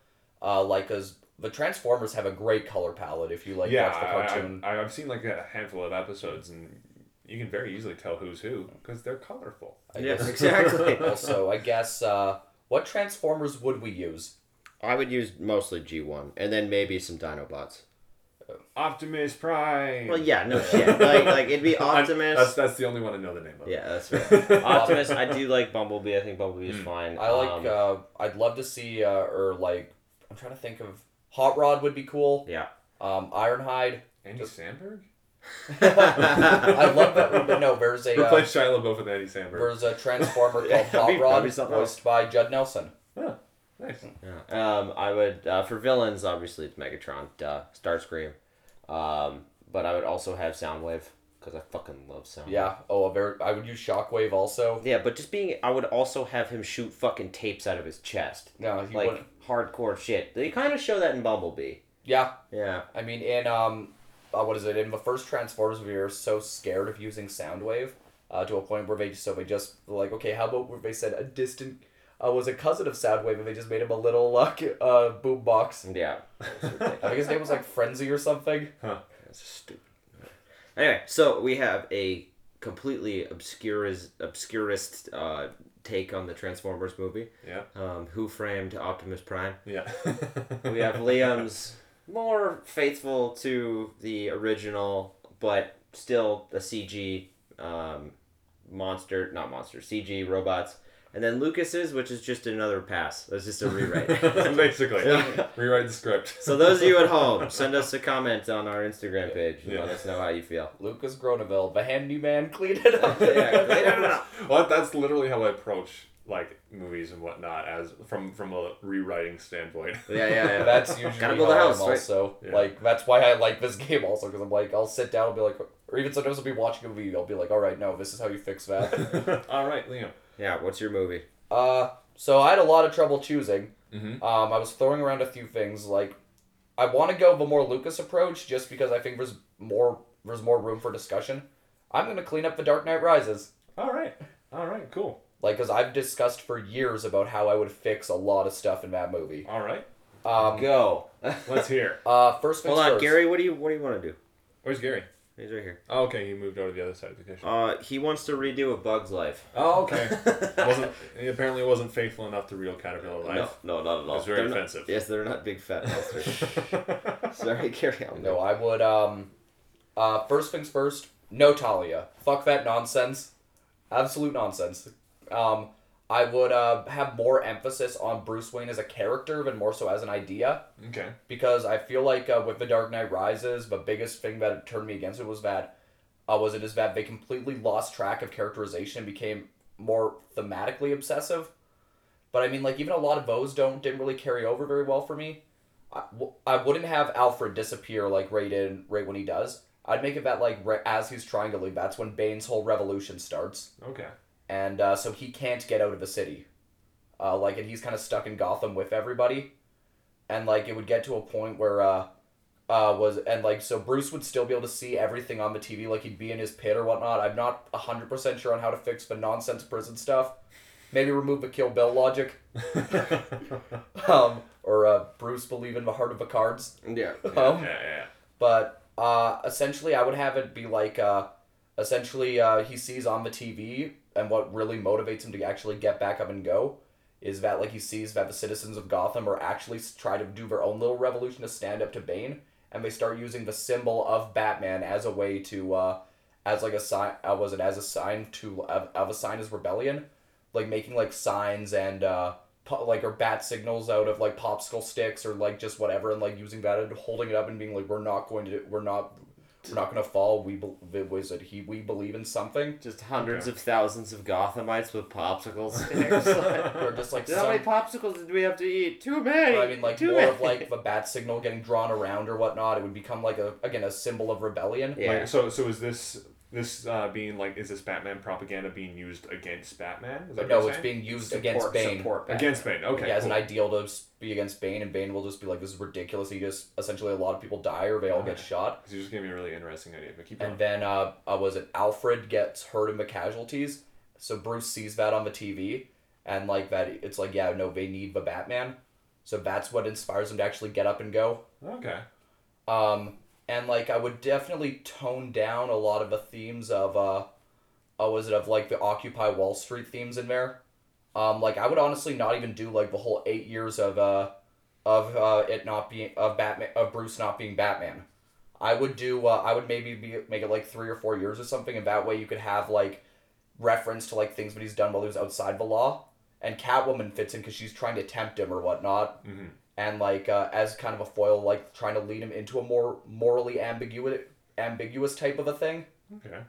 Uh, like, cause the Transformers have a great color palette. If you like yeah, watch the cartoon. I, I, I've seen like a handful of episodes, and you can very easily tell who's who because they're colorful. I Yeah, guess. exactly. also, I guess uh, what Transformers would we use? I would use mostly G1 and then maybe some Dinobots. Optimus Prime. Well, yeah, no shit. Like, like it'd be Optimus. that's that's the only one I know the name of. yeah, that's right. Optimus. I do like Bumblebee. I think Bumblebee is Mm. fine. I like. Um, uh, I'd love to see, uh, or like, I'm trying to think of Hot Rod would be cool. Yeah. Um, Ironhide. Andy Samberg. I love that. But no, there's a Who uh, played Shia LaBeouf with Andy Samberg? there's a Transformer Yeah, called that'd be- Hot Rod, that'd be something else. voiced by Judd Nelson. Oh. Nice. Yeah. Um, I would uh, for villains. Obviously, it's Megatron, duh, Starscream. Um, but I would also have Soundwave because I fucking love Soundwave. Yeah. Oh, a very. I would use Shockwave also. Yeah, but just being, I would also have him shoot fucking tapes out of his chest, No, he like wouldn't. hardcore shit. They kind of show that in Bumblebee. Yeah. Yeah. I mean, in um, uh, what is it? In the first Transformers, we were so scared of using Soundwave, uh, to a point where they so they just like, okay, how about where they said a distant. Uh, was a cousin of Soundwave, and they just made him a little uh, uh, boom box. Yeah. I think his name was like Frenzy or something. Huh, That's stupid. Anyway, so we have a completely obscurist, obscurist uh, take on the Transformers movie. Yeah. Um, Who framed Optimus Prime? Yeah. We have Liam's more faithful to the original, but still a CG um, monster, not monster, CG robots. And then Lucas's, which is just another pass. That's just a rewrite. Basically, Yeah. rewrite the script. so those of you at home, send us a comment on our Instagram page and Yeah. let us know how you feel. Lucas Groneville, the handyman, clean it up. Yeah, clean it up. well, that's literally how I approach like movies and whatnot, as from from a rewriting standpoint. Yeah, yeah, yeah. That's usually Gotta how build a I am house, right? also. Yeah. Like that's why I like this game also because I'm like I'll sit down and be like, or even sometimes I'll be watching a movie, I'll be like, all right, no, this is how you fix that. All right, Liam. Yeah, what's your movie? uh, so I had a lot of trouble choosing. Mm-hmm. Um, I was throwing around a few things like I want to go the more Lucas approach just because I think there's more there's more room for discussion. I'm gonna clean up the Dark Knight Rises. All right. All right. Cool. Like, because I've discussed for years about how I would fix a lot of stuff in that movie. All right. Um, Go. Let's hear. uh, first things Hold on, first. Gary. What do you What do you want to do? Where's Gary? He's right here. Oh, okay, he moved over to the other side of the kitchen. Uh, he wants to redo a Bug's Life. Oh, okay. wasn't he apparently wasn't faithful enough to real caterpillar life. No, no, not at all. It's very They're not- offensive. yes, they're not big fat monsters. Sorry, carry on. No, I would. Um, uh, first things first. No Talia. Fuck that nonsense. Absolute nonsense. Um, I would uh, have more emphasis on Bruce Wayne as a character than more so as an idea Okay. because I feel like uh, with The Dark Knight Rises, the biggest thing that turned me against it was that uh, was it is that they completely lost track of characterization and became more thematically obsessive. But I mean, like even a lot of those don't didn't really carry over very well for me. I, w- I wouldn't have Alfred disappear like right in right when he does. I'd make it that like right, as he's trying to leave, that's when Bane's whole revolution starts Okay. And uh, so he can't get out of the city. Uh, like, and he's kind of stuck in Gotham with everybody, and like it would get to a point where uh, uh, was and like so Bruce would still be able to see everything on the TV, like he'd be in his pit or whatnot. I'm not hundred percent sure on how to fix the nonsense prison stuff. Maybe remove the Kill Bill logic, um, or uh, Bruce believe in the heart of the cards. Yeah. Um, yeah, yeah. but uh, essentially, I would have it be like, uh, essentially, uh, he sees on the TV, and what really motivates him to actually get back up and go is that like he sees that the citizens of Gotham are actually try to do their own little revolution to stand up to Bane, and they start using the symbol of Batman as a way to, uh, as like a sign, uh, was it as a sign to of, of a sign as rebellion, like making like signs and uh, po- like or bat signals out of like popsicle sticks or like just whatever, and like using that and holding it up and being like, we're not going to, we're not, we're not going to fall. We be- was it he? We believe in something. Just hundreds Okay. of thousands of Gothamites with popsicle sticks. Like, Or just like How some, many popsicles did we have to eat? Too many. Or, I mean, like Too more many. of like the bat signal getting drawn around or whatnot. It would become like a again a symbol of rebellion. Yeah. Like, so, so is this this uh, being like is this Batman propaganda being used against Batman? Is that no, what you're it's saying? being used Support- against Bane. Support Batman. against Bane. Okay. yeah, as cool. an ideal to be against Bane, and Bane will just be like, "This is ridiculous." He just essentially a lot of people die or they all get shot. shot, 'Cause you just gave me a really interesting idea. But keep going. and then uh, uh, was it Alfred gets hurt in the casualties? So Bruce sees that on the TV, and like that, it's like, yeah, no, they need the Batman. So that's what inspires him to actually get up and go. okay. Um, and like I would definitely tone down a lot of the themes of uh, uh was it of like the Occupy Wall Street themes in there. Um, like I would honestly not even do like the whole eight years of uh of uh it not being of Batman of Bruce not being Batman. I would do uh, I would maybe be make it like three or four years or something, and that way you could have like reference to like things that he's done while he was outside the law. And Catwoman fits in because she's trying to tempt him or whatnot hmm and like uh, as kind of a foil, like trying to lead him into a more morally ambiguous ambiguous type of a thing. Okay.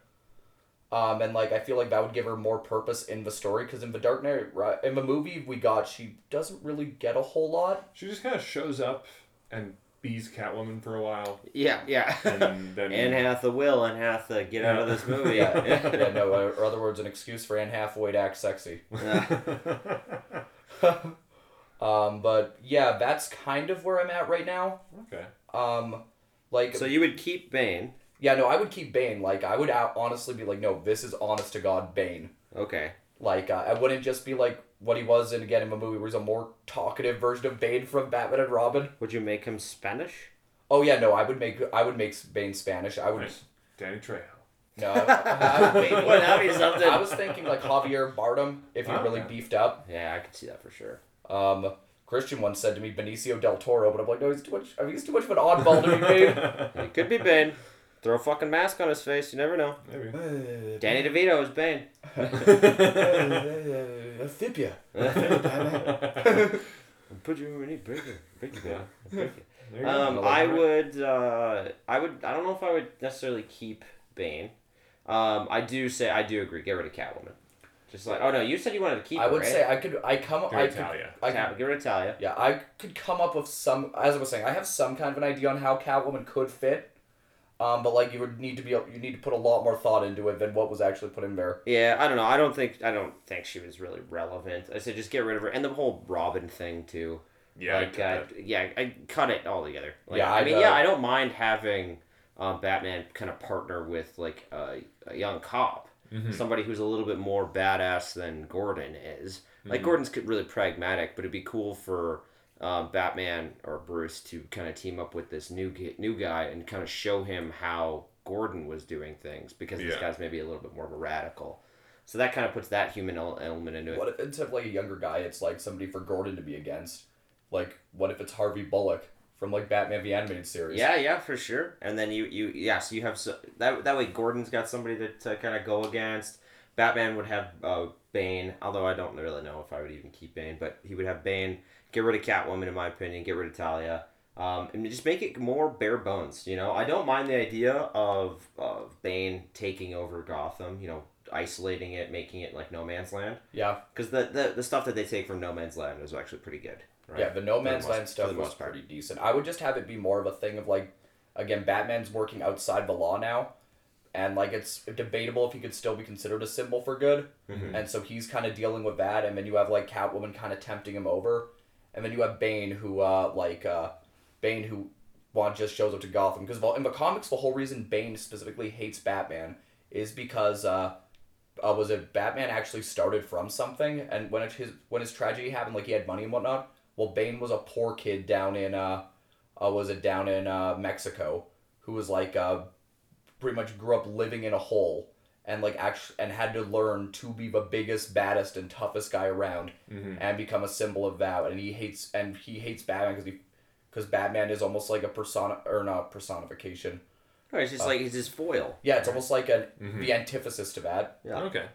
Um, and like I feel like that would give her more purpose in the story because in the Dark Knight, right, in the movie we got, she doesn't really get a whole lot. She just kind of shows up and bees Catwoman for a while, Yeah, yeah. and then Anne Hathaway will and Hathaway get out of this movie. Yeah, yeah, no, or, or other words, an excuse for Anne Hathaway to act sexy. Um, but yeah, that's kind of where I'm at right now. okay. Um, like So you would keep Bane. yeah, no, I would keep Bane. Like I would honestly be like, no, this is honest to god Bane. Okay. Like uh, I wouldn't just be like what he was in again in the movie, where he's a more talkative version of Bane from Batman and Robin. Would you make him Spanish? Oh yeah, no, I would make I would make Bane Spanish. I would Nice. Danny Trejo. no. I, I, maybe, Would that be something? I was thinking like Javier Bardem if he really Okay. beefed up. Yeah, I could see that for sure. Um, Christian once said to me Benicio del Toro, but I'm like, no, he's too much. I mean, he's too much of an oddball to be Bane. He could be Bane. Throw a fucking mask on his face. You never know. Maybe. Danny DeVito is Bane. Amphibia. Put you in a bigger, bigger. Yeah. There. Um, I I would, uh, I would, I don't know if I would necessarily keep Bane. Um, I do say I do agree. Get rid of Catwoman. Just like, oh no, you said you wanted to keep. I her, would right? say I could. I come. Give I it could. Talia. I Ta- could, get rid of yeah, I could come up with some. As I was saying, I have some kind of an idea on how Catwoman could fit. Um, but like you would need to be. You need to put a lot more thought into it than what was actually put in there. Yeah, I don't know. I don't think I don't think she was really relevant. I said just get rid of her, and the whole Robin thing too. Yeah. I like, get uh, yeah, I cut it all together. Like, Yeah, I I'd, mean, uh, yeah, I don't mind having um, Batman kind of partner with like a, a young cop, Mhm. somebody who's a little bit more badass than Gordon is. Like Mhm. Gordon's c- really pragmatic, but it'd be cool for um, Batman or Bruce to kind of team up with this new new guy and kind of show him how Gordon was doing things because this Yeah. guy's maybe a little bit more of a radical. So that kind of puts that human element into it. What if instead of like a younger guy, it's like somebody for Gordon to be against? Like, what if it's Harvey Bullock from like Batman the Animated Series? Yeah, yeah, for sure. And then you, you, yeah. So you have so that that way Gordon's got somebody to, to kind of go against. Batman would have uh, Bane. Although I don't really know if I would even keep Bane, but he would have Bane. Get rid of Catwoman, in my opinion. Get rid of Talia. Um, and just make it more bare bones. You know, I don't mind the idea of of Bane taking over Gotham. You know, isolating it, making it like No Man's Land. Yeah, Because the, the the stuff that they take from No Man's Land is actually pretty good. Right? yeah. The No Man's Land stuff was part. pretty decent. I would just have it be more of a thing of like, again, Batman's working outside the law now, and like it's debatable if he could still be considered a symbol for good. Mhm. and so he's kind of dealing with that and then you have like catwoman kind of tempting him over and then you have bane who uh like uh bane who want just shows up to gotham because in the comics the whole reason bane specifically hates batman is because uh, uh was it batman actually started from something and when it, his when his tragedy happened like he had money and whatnot well bane was a poor kid down in uh, uh was it down in uh mexico who was like uh pretty much grew up living in a hole and like actually and had to learn to be the biggest baddest and toughest guy around Mhm. and become a symbol of that and he hates and he hates batman because he because batman is almost like a persona or not personification Right, it's just Uh, like it's his foil. yeah it's almost like a Mhm. the antithesis to that Yeah. Okay.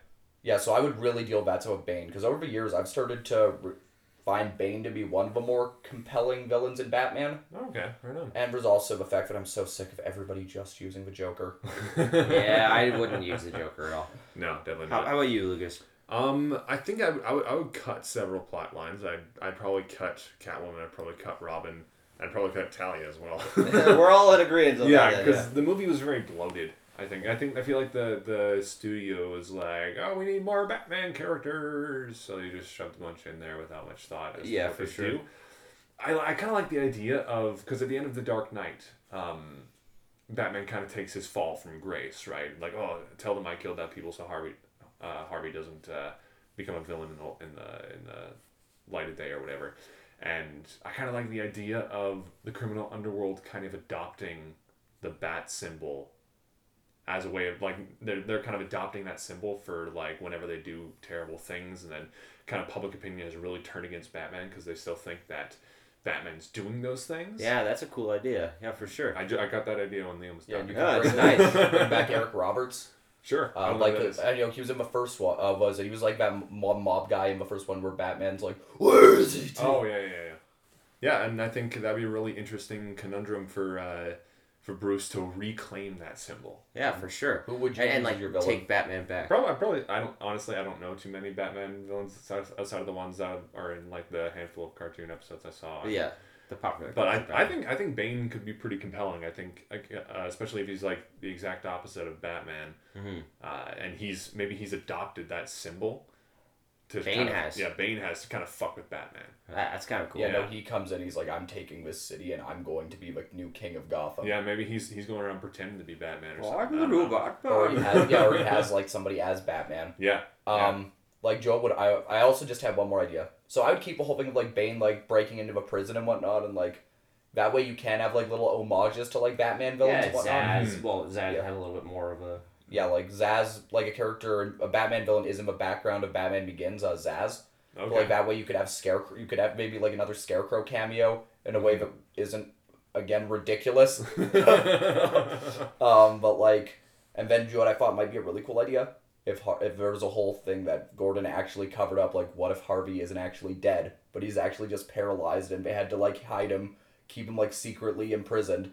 yeah so i would really deal with that to with bane because over the years i've started to re- find bane to be one of the more compelling villains in batman Okay. Right on. and there's also the fact that i'm so sick of everybody just using the joker yeah, I wouldn't use the Joker at all. No, definitely not. how about you, Lucas? Um, I think I, would- I, would, I would cut several plot lines. I'd, I'd probably cut Catwoman. I'd probably cut Robin. I'd probably cut Talia as well. We're all in agreement yeah, that. because the movie was very bloated. I think. I think. I feel like the the studio was like, oh, we need more Batman characters, so they just shoved a bunch in there without much thought. As Yeah, for sure. do. I, I kind of like the idea of because at the end of the Dark Knight, um, Batman kind of takes his fall from grace, right? Like, oh, tell them I killed that people, so Harvey, uh, Harvey doesn't uh, become a villain in the in the in the light of day or whatever. And I kind of like the idea of the criminal underworld kind of adopting the bat symbol as a way of like they're, they're kind of adopting that symbol for like whenever they do terrible things and then kind of public opinion has really turned against batman because they still think that batman's doing those things Yeah, that's a cool idea. Yeah, for sure. I, ju- I got that idea when liam was yeah talking you Yeah, can it's bring, nice. bring back eric roberts sure I Uh, don't like who that uh, you know, he was in the first one. Uh, was it? He was like that mob mob guy in the first one where Batman's like, "Where is he?" oh yeah yeah yeah yeah and i think that'd be a really interesting conundrum for uh for bruce to reclaim that symbol Yeah, for sure. Who would you And, and like your villain? take Batman back. Probably, I probably, I don't honestly, I don't know too many Batman villains outside, outside of the ones that are in like the handful of cartoon episodes I saw. Yeah, the popular. But I, culture I think I think Bane could be pretty compelling. I think, uh, especially if he's like the exact opposite of Batman, Mhm. uh, and he's maybe he's adopted that symbol. To Bane kind of- has. yeah, Bane has to kind of fuck with Batman. That- that's kind of cool. Yeah, no, he comes in. He's like, "I'm taking this city, and I'm going to be like new king of Gotham." Yeah, maybe he's he's going around pretending to be Batman or Well, something. I'm the new. Batman. Or he has, yeah, or he has like somebody as Batman. Yeah, Um, like Joe would. I I also just have one more idea. So I would keep the whole thing of like Bane like breaking into a prison and whatnot, and like that way you can have like little homages to like Batman villains Yeah, and whatnot. Zsasz. Mhm. Well, Zsasz Yeah. had a little bit more of a. Yeah, like Zsasz, like a character, a Batman villain is in the background of Batman Begins. Uh, Zsasz. okay. Like that way, you could have Scarecrow. You could have maybe like another Scarecrow cameo in a way that isn't again ridiculous. um, but like, and then you, what I thought might be a really cool idea if Har- if there was a whole thing that Gordon actually covered up. Like, what if Harvey isn't actually dead, but he's actually just paralyzed, and they had to like hide him, keep him like secretly imprisoned.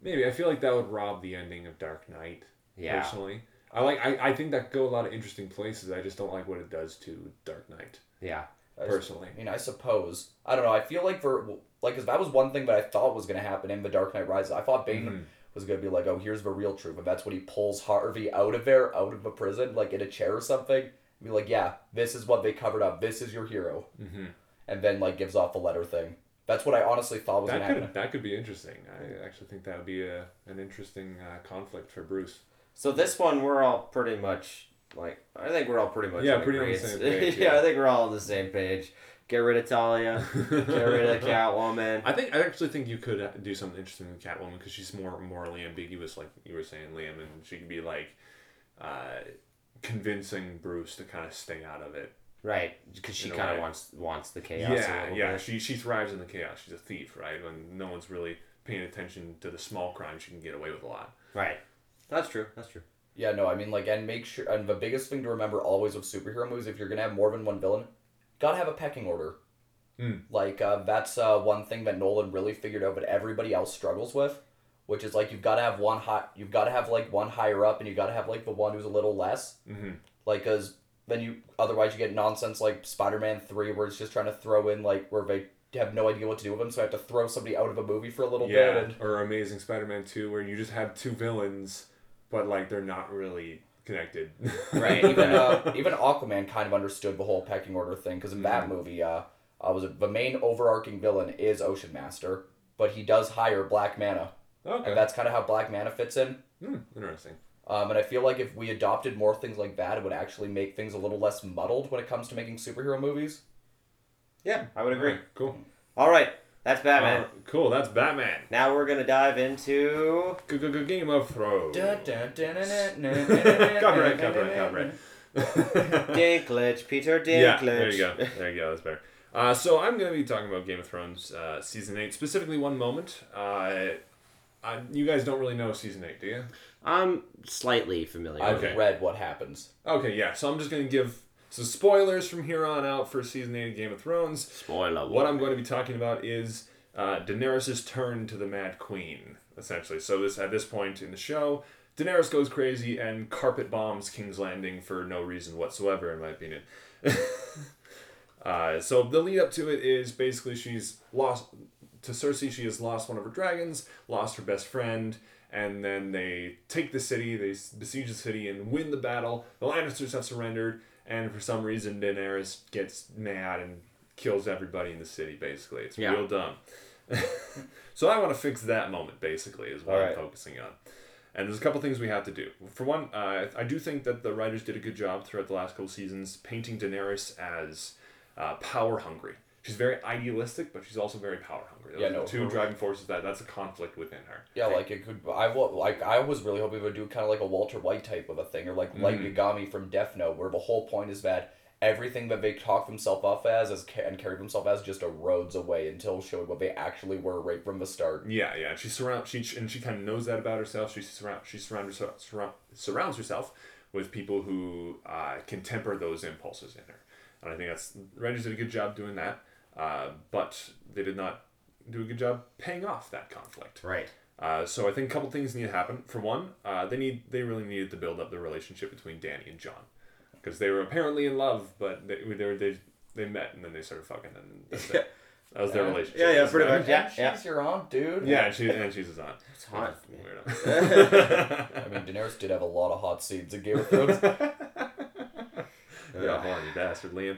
Maybe I feel like that would rob the ending of Dark Knight. Yeah. Personally, I like I, I think that go a lot of interesting places. I just don't like what it does to Dark Knight. Yeah. Personally, I mean, I suppose I don't know. I feel like for like, cause that was one thing that I thought was gonna happen in The Dark Knight Rises. I thought Bane Mhm. was gonna be like, oh, here's the real truth, and that's when he pulls Harvey out of there, out of the prison, like in a chair or something. Be like, yeah, this is what they covered up. This is your hero, hmm and then like gives off the letter thing. That's what I honestly thought was that gonna could happen. that could be interesting. I actually think that would be a an interesting uh, conflict for Bruce. So this one, we're all pretty much like. I think we're all pretty much. Yeah, pretty on the same page, yeah, yeah. I think we're all on the same page. Get rid of Talia. Get rid of Catwoman. I think I actually think you could uh, do something interesting with Catwoman because she's more morally ambiguous, like you were saying, Liam, and she could be like uh, convincing Bruce to kind of stay out of it. Right, because she kind of wants wants the chaos. yeah, yeah. bit. She she thrives in the chaos. She's a thief, right? When no one's really paying attention to the small crimes, she can get away with a lot. Right. That's true. That's true. Yeah, no, I mean like, and make sure, and the biggest thing to remember always with superhero movies, if you're gonna have more than one villain, gotta have a pecking order. Hmm. Like uh, that's uh, one thing that Nolan really figured out, but everybody else struggles with, which is like you've got to have one high, you've got to have like one higher up, and you got to have like the one who's a little less, Mm-hmm. like because then you otherwise you get nonsense like Spider-Man three, where it's just trying to throw in like where they have no idea what to do with them, so I have to throw somebody out of a movie for a little Yeah, bit, and or Amazing Spider-Man Two, where you just have two villains, but like they're not really connected. Right. even uh, even Aquaman kind of understood the whole pecking order thing because in that Mm-hmm. movie, uh, uh, was it, the main overarching villain is Ocean Master, but he does hire Black Manta, okay. and that's kind of how Black Manta fits in. Hmm, interesting. Um, and I feel like if we adopted more things like that, it would actually make things a little less muddled when it comes to making superhero movies. Yeah, I would agree. Alright, cool. All right, that's Batman. Uh, cool. That's Batman. Now we're gonna dive into. Game of Thrones. Copyright, Copyright, copyright, copyright. Dinklage, Peter Dinklage. Yeah, there you go. There you go. That's better. Uh, so I'm going to be talking about Game of Thrones uh, season eight, specifically one moment. Uh, I, you guys don't really know season eight, do you? I'm slightly familiar. I've Okay. read what happens. Okay, yeah. So I'm just going to give some spoilers from here on out for season eight of Game of Thrones. Spoiler. What I'm going to be talking about is uh, Daenerys' turn to the Mad Queen, essentially. So this at this point in the show, Daenerys goes crazy and carpet bombs King's Landing for no reason whatsoever, in my opinion. uh, so the lead up to it is basically she's lost to Cersei. She has lost one of her dragons, lost her best friend. And then they take the city, they besiege the city and win the battle. The Lannisters have surrendered, and for some reason Daenerys gets mad and kills everybody in the city. Basically, it's Yeah. real dumb. so I want to fix that moment. Basically, is what I'm Alright. focusing on. And there's a couple things we have to do. For one, uh, I do think that the writers did a good job throughout the last couple seasons painting Daenerys as uh, power hungry. She's very idealistic, but she's also very power hungry. Those Yeah, no, two her- driving forces that that's a conflict within her. Yeah, like it could. I like I was really hoping it would do kind of like a Walter White type of a thing, or like Light Mm. Yagami from Death Note, where the whole point is that everything that they talk themselves up as, as and carry themselves as, just erodes away until showed what they actually were right from the start. Yeah, yeah. She surround she and she kind of knows that about herself. She surround she surrounds herself surround, surrounds herself with people who uh, can temper those impulses in her, and I think that's Rangers did a good job doing that. Uh, but they did not do a good job paying off that conflict. Right. Uh, so I think a couple things need to happen. For one, uh, they need they really needed to build up the relationship between Dany and Jon, because they were apparently in love, but they they were, they, they met and then they started fucking and that's it. that was their Yeah. relationship. Yeah, yeah, pretty them. much. Yeah, she's yeah. your aunt, dude. Yeah, and she and she's his aunt. It's hot. Weirdo. I mean, Daenerys did have a lot of hot scenes in Game of Thrones. yeah, horny bastard, Liam.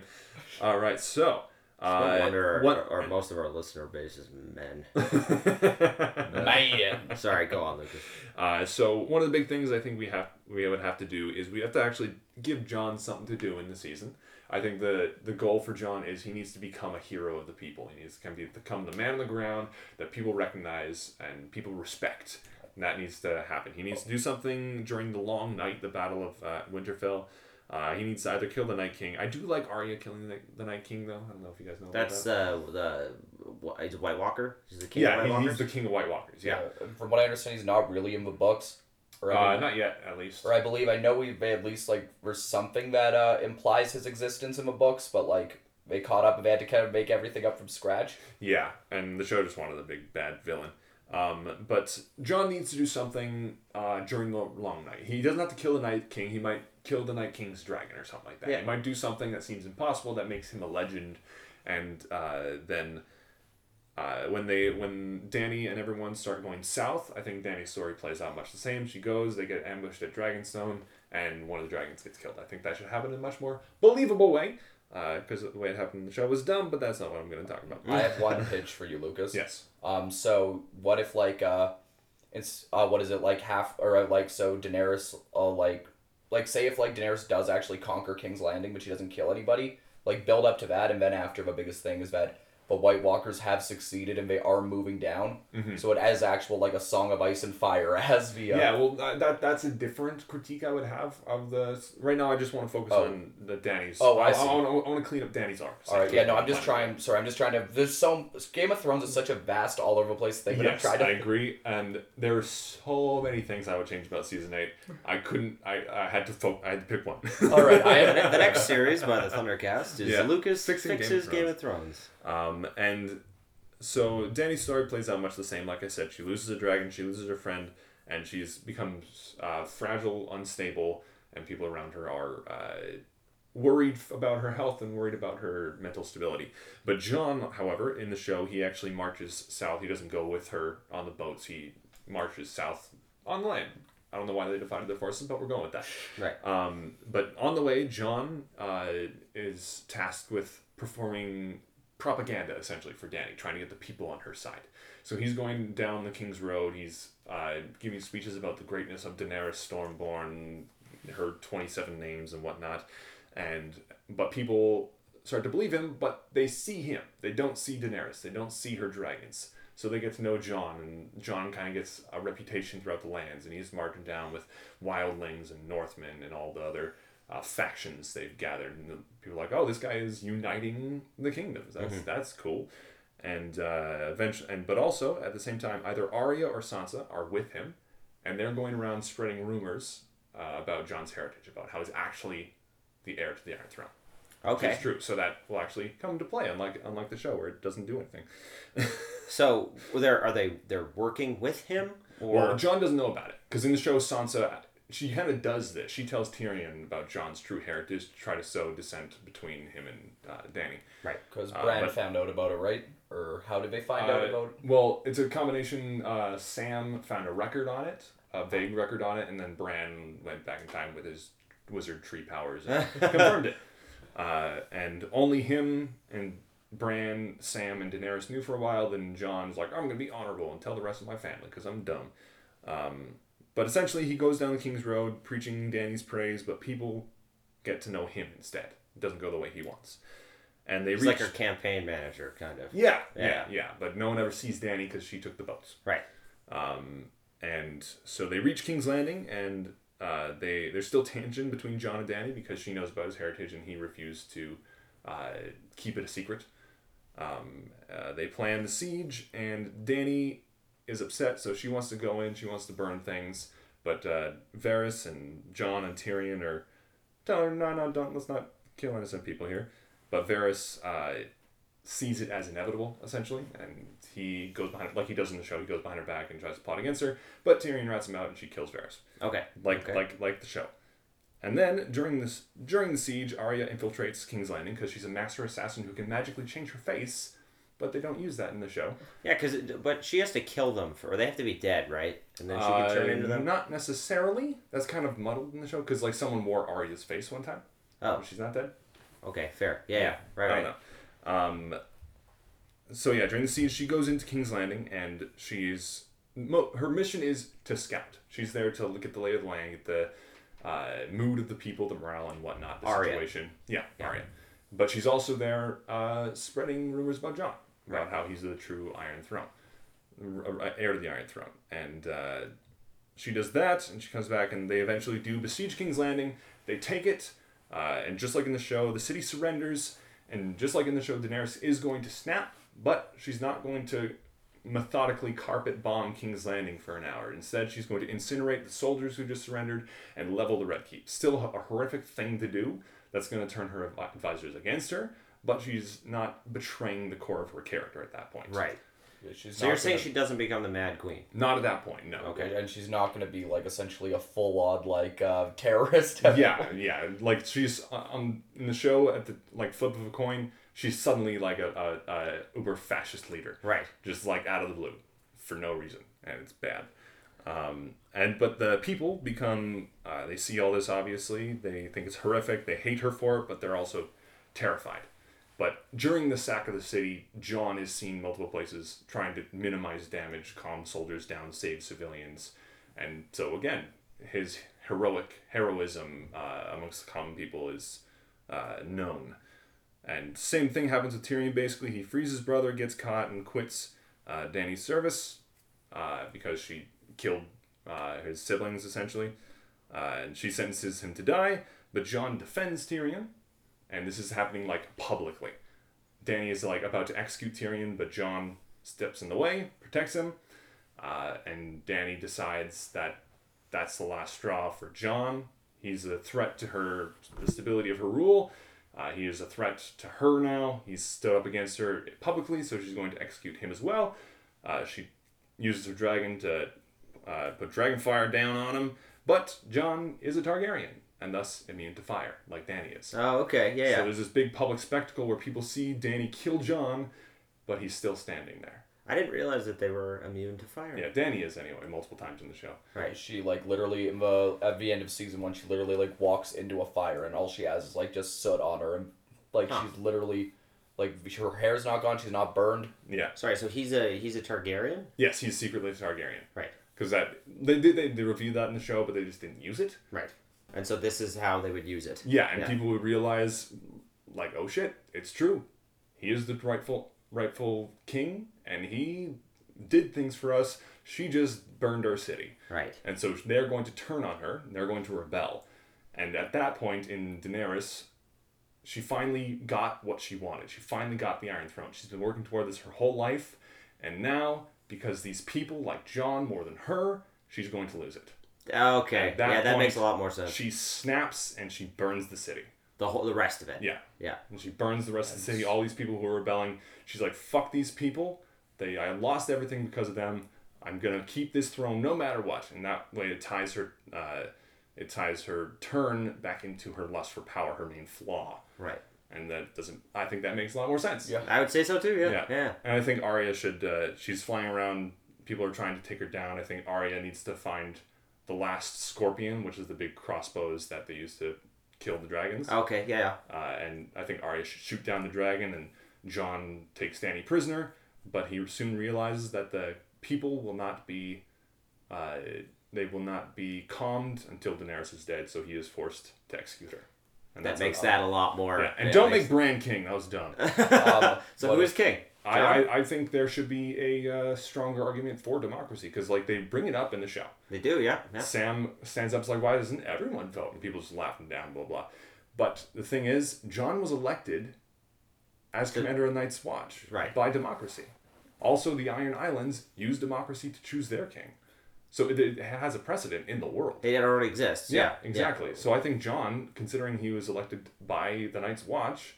All right, so. No Uh, wonder what? our, most of our listener base is men. Man. Sorry, go on, Lucas. Uh, so one of the big things I think we have we would have to do is we have to actually give Jon something to do in the season. I think the the goal for Jon is he needs to become a hero of the people. He needs to come- become the man on the ground that people recognize and people respect. And that needs to happen. He needs to do something during the long night, the Battle of uh, Winterfell. Uh, he needs to either kill the Night King. I do like Arya killing the, the Night King, though. I don't know if you guys know That's about that. uh, the what, White Walker. He's the king yeah, of he- White he's the King of White Walkers. Yeah, Uh, From what I understand, he's not really in the books. Or I uh, not yet, at least. Or I believe I know we've at least like there's something that uh, implies his existence in the books, but like they caught up and they had to kind of make everything up from scratch. Yeah, and the show just wanted a big bad villain. Um, but Jon needs to do something uh, during the long night. He doesn't have to kill the Night King. He might kill the Night King's dragon or something like that. Yeah. He might do something that seems impossible that makes him a legend, and uh, then. Uh, when they when Dany and everyone start going south, I think Dany's story plays out much the same. She goes, they get ambushed at Dragonstone, and one of the dragons gets killed. I think that should happen in a much more believable way, because the way it happened in the show was dumb. But that's not what I'm going to talk about. I have one pitch for you, Lucas. Yes. Um. So what if like uh, it's uh, what is it like half or uh, like so Daenerys uh like like say if like Daenerys does actually conquer King's Landing, but she doesn't kill anybody. Like build up to that, and then after the biggest thing is that the White Walkers have succeeded and they are moving down. Mhm. So it is actual like a Song of Ice and Fire as the uh, Yeah, well, that, that that's a different critique I would have of the. Right now, I just want to focus Oh. on the Dany's. Oh, I I, see. I, want, I want to clean up Dany's arc. All right, yeah, no, I'm just Fine. trying. Sorry, I'm just trying to. There's so Game of Thrones is such a vast, all over the place thing. But I'm Yes, trying to. I agree, and there are so many things I would change about season eight. I couldn't. I, I had to fo- I had to pick one. All right, I the, the next series by the Thundercast is Yeah. Lucas Fixing Game of fixes Game of Thrones. Um, and so Dany's story plays out much the same. Like I said, she loses a dragon, she loses her friend, and she's becomes uh, fragile, unstable, and people around her are uh, worried about her health and worried about her mental stability. But Jon, however, in the show, he actually marches south. He doesn't go with her on the boats. He marches south on land. I don't know why they divided their forces, but we're going with that. Right. Um, but on the way, Jon uh, is tasked with performing propaganda essentially for Dany, trying to get the people on her side. So he's going down the King's Road. He's uh, giving speeches about the greatness of Daenerys Stormborn, her twenty-seven names and whatnot, and but people start to believe him, but they see him. They don't see Daenerys. They don't see her dragons. So they get to know Jon, and Jon kind of gets a reputation throughout the lands, and he's marching down with wildlings and Northmen and all the other uh, factions they've gathered. And the people are like, oh, this guy is uniting the kingdoms. That's that's cool. And uh, eventually, and but also at the same time, either Arya or Sansa are with him, and they're going around spreading rumors uh, about Jon's heritage, about how he's actually the heir to the Iron Throne. Which Okay. is true. So that will actually come to play, unlike unlike the show where it doesn't do anything. So they're are they they're working with him or Well, Jon doesn't know about it because in the show, Sansa she kind of does this. She tells Tyrion about Jon's true heritage to try to sow dissent between him and uh, Dany. right? Because Uh, Bran found out about it, right? Or how did they find out Uh, about? Well, it's a combination. Uh, Sam found a record on it, a vague record on it, and then Bran went back in time with his wizard tree powers and confirmed it. Uh, and only him and Bran, Sam, and Daenerys knew for a while. Then Jon's like, I'm gonna be honorable and tell the rest of my family because I'm dumb. Um, but essentially, he goes down the King's Road preaching Dany's praise, but people get to know him instead. It doesn't go the way he wants. And they He's reach like her campaign manager, kind of. yeah, Yeah. yeah, yeah. But no one ever sees Dany because she took the boats. Right. Um, and so they reach King's Landing, and uh, they there's still tension between Jon and Dany because she knows about his heritage and he refused to uh, keep it a secret. Um, uh, they plan the siege, and Dany is upset, so she wants to go in. She wants to burn things, but uh, Varys and Jon and Tyrion are telling her, "No, no, don't. Let's not kill innocent people here." But Varys uh, sees it as inevitable, essentially, and he goes behind, her, like he does in the show. He goes behind her back and tries to plot against her, but Tyrion rats him out, and she kills Varys Okay. like Okay. like like the show. And then during this during the siege, Arya infiltrates King's Landing because she's a master assassin who can magically change her face, but they don't use that in the show. Yeah, because but she has to kill them for, or they have to be dead, right? And then she can turn Uh, into them. Not necessarily. That's kind of muddled in the show because like someone wore Arya's face one time. Oh. she's not dead. Okay, fair. Yeah, yeah. right, I right. don't know. Um, so yeah, during the siege, she goes into King's Landing, and she's mo- her mission is to scout. She's there to look at the lay of the land, get the uh, mood of the people, the morale and whatnot, the Arya. situation. Yeah, Yeah. Arya. But she's also there uh, spreading rumors about Jon, about how he's the true Iron Throne, heir to the Iron Throne, and uh, she does that, and she comes back, and they eventually do besiege King's Landing. They take it, uh, and just like in the show, the city surrenders, and just like in the show, Daenerys is going to snap, but she's not going to methodically carpet bomb King's Landing for an hour. Instead, she's going to incinerate the soldiers who just surrendered and level the Red Keep. Still a horrific thing to do. That's going to turn her advisors against her, but she's not betraying the core of her character at that point. Right. She's So not you're saying gonna- she doesn't become the Mad Queen? Not at that point, no. Okay. and she's not going to be like essentially a full on like uh, terrorist. yeah, yeah. Like she's uh, on in the show at the like flip of a coin. She's suddenly like a, a, a uber fascist leader, Right. just like out of the blue, for no reason, and it's bad. Um, and but the people become uh, they see all this obviously they think it's horrific they hate her for it but they're also terrified but during the sack of the city jon is seen multiple places trying to minimize damage calm soldiers down save civilians and so again his heroic heroism uh, amongst the common people is uh, known And same thing happens with Tyrion. Basically, he frees his brother, gets caught, and quits uh, Dany's service uh, because she killed uh, his siblings essentially, uh, and she sentences him to die. But Jon defends Tyrion, and this is happening like publicly. Dany is like about to execute Tyrion, but Jon steps in the way, protects him, uh, and Dany decides that that's the last straw for Jon. He's a threat to her, the stability of her rule. Uh, he is a threat to her now. He's stood up against her publicly, so she's going to execute him as well. Uh, she uses her dragon to uh, put dragon fire down on him, but Jon is a Targaryen and thus immune to fire, like Dany is. Oh, okay. Yeah, So yeah. there's this big public spectacle where people see Dany kill Jon, but he's still standing there. I didn't realize that they were immune to fire. Yeah, Dany is anyway, multiple times in the show. Right. She like literally in the at the end of season one, she literally like walks into a fire and all she has is like just soot on her and like Huh. she's literally like her hair's not gone, she's not burned. Yeah. Sorry. So he's a he's a Targaryen. Yes, he's secretly a Targaryen. Right. Because that they did they, they reviewed that in the show, but they just didn't use it. Right. And so this is how they would use it. Yeah, and Yeah. people would realize, like, oh shit, it's true. He is the rightful rightful king, and he did things for us. She just burned our city, Right. and so they're going to turn on her. They're going to rebel, and at that point in Daenerys, she finally got what she wanted. She finally got the Iron Throne. She's been working toward this her whole life, and now because these people like Jon more than her, she's going to lose it. Okay. That yeah, that point, makes a lot more sense. She snaps and she burns the city. the whole the rest of it. Yeah. Yeah. and she burns the rest of the city. All these people who are rebelling. She's like, "Fuck these people! They, I lost everything because of them. I'm gonna keep this throne no matter what." And that way, it ties her, uh, it ties her turn back into her lust for power, her main flaw. Right. And that doesn't. I think that makes a lot more sense. Yeah. I would say so too. Yeah. Yeah. Yeah. And I think Arya should. Uh, she's flying around. People are trying to take her down. I think Arya needs to find the last scorpion, which is the big crossbows that they used to kill the dragons. Okay. Yeah. Uh, and I think Arya should shoot down the dragon, and Jon takes Dany prisoner. But he soon realizes that the people will not be, uh, they will not be calmed until Daenerys is dead. So he is forced to execute her. And That makes that a lot more. Yeah, and don't makes- make Bran king. That was dumb. Um, so who is king? I, I, I think there should be a uh, stronger argument for democracy because like they bring it up in the show. They do. Yeah. Yeah. Sam stands up, is like, why doesn't everyone vote? And people just laugh him down, blah blah. But the thing is, Jon was elected as commander of Night's Watch Right. by democracy. Also, the Iron Islands use democracy to choose their king, so it, it has a precedent in the world. It already exists. Yeah, Yeah. exactly. So I think Jon, considering he was elected by the Night's Watch,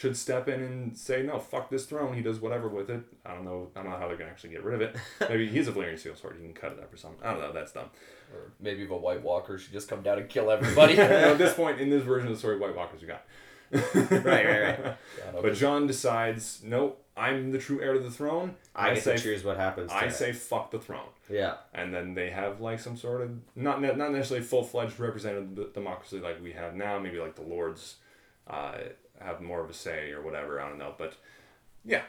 should step in and say, "No, fuck this throne." He does whatever with it. I don't know. I don't know how they're gonna actually get rid of it. Maybe he's a Valyrian steel sword. He can cut it up or something. I don't know. That's dumb. Or maybe the White Walker should just come down and kill everybody. You know, at this point in this version of the story, White Walkers we got. Right. Right. Right. But Jon decides, "No, I'm the true heir to the throne." I get say, to choose what happens. To I it. say, fuck the throne. Yeah. and then they have like some sort of not ne- not necessarily full fledged representative democracy like we have now. Maybe like the lords uh, have more of a say or whatever. I don't know, but yeah,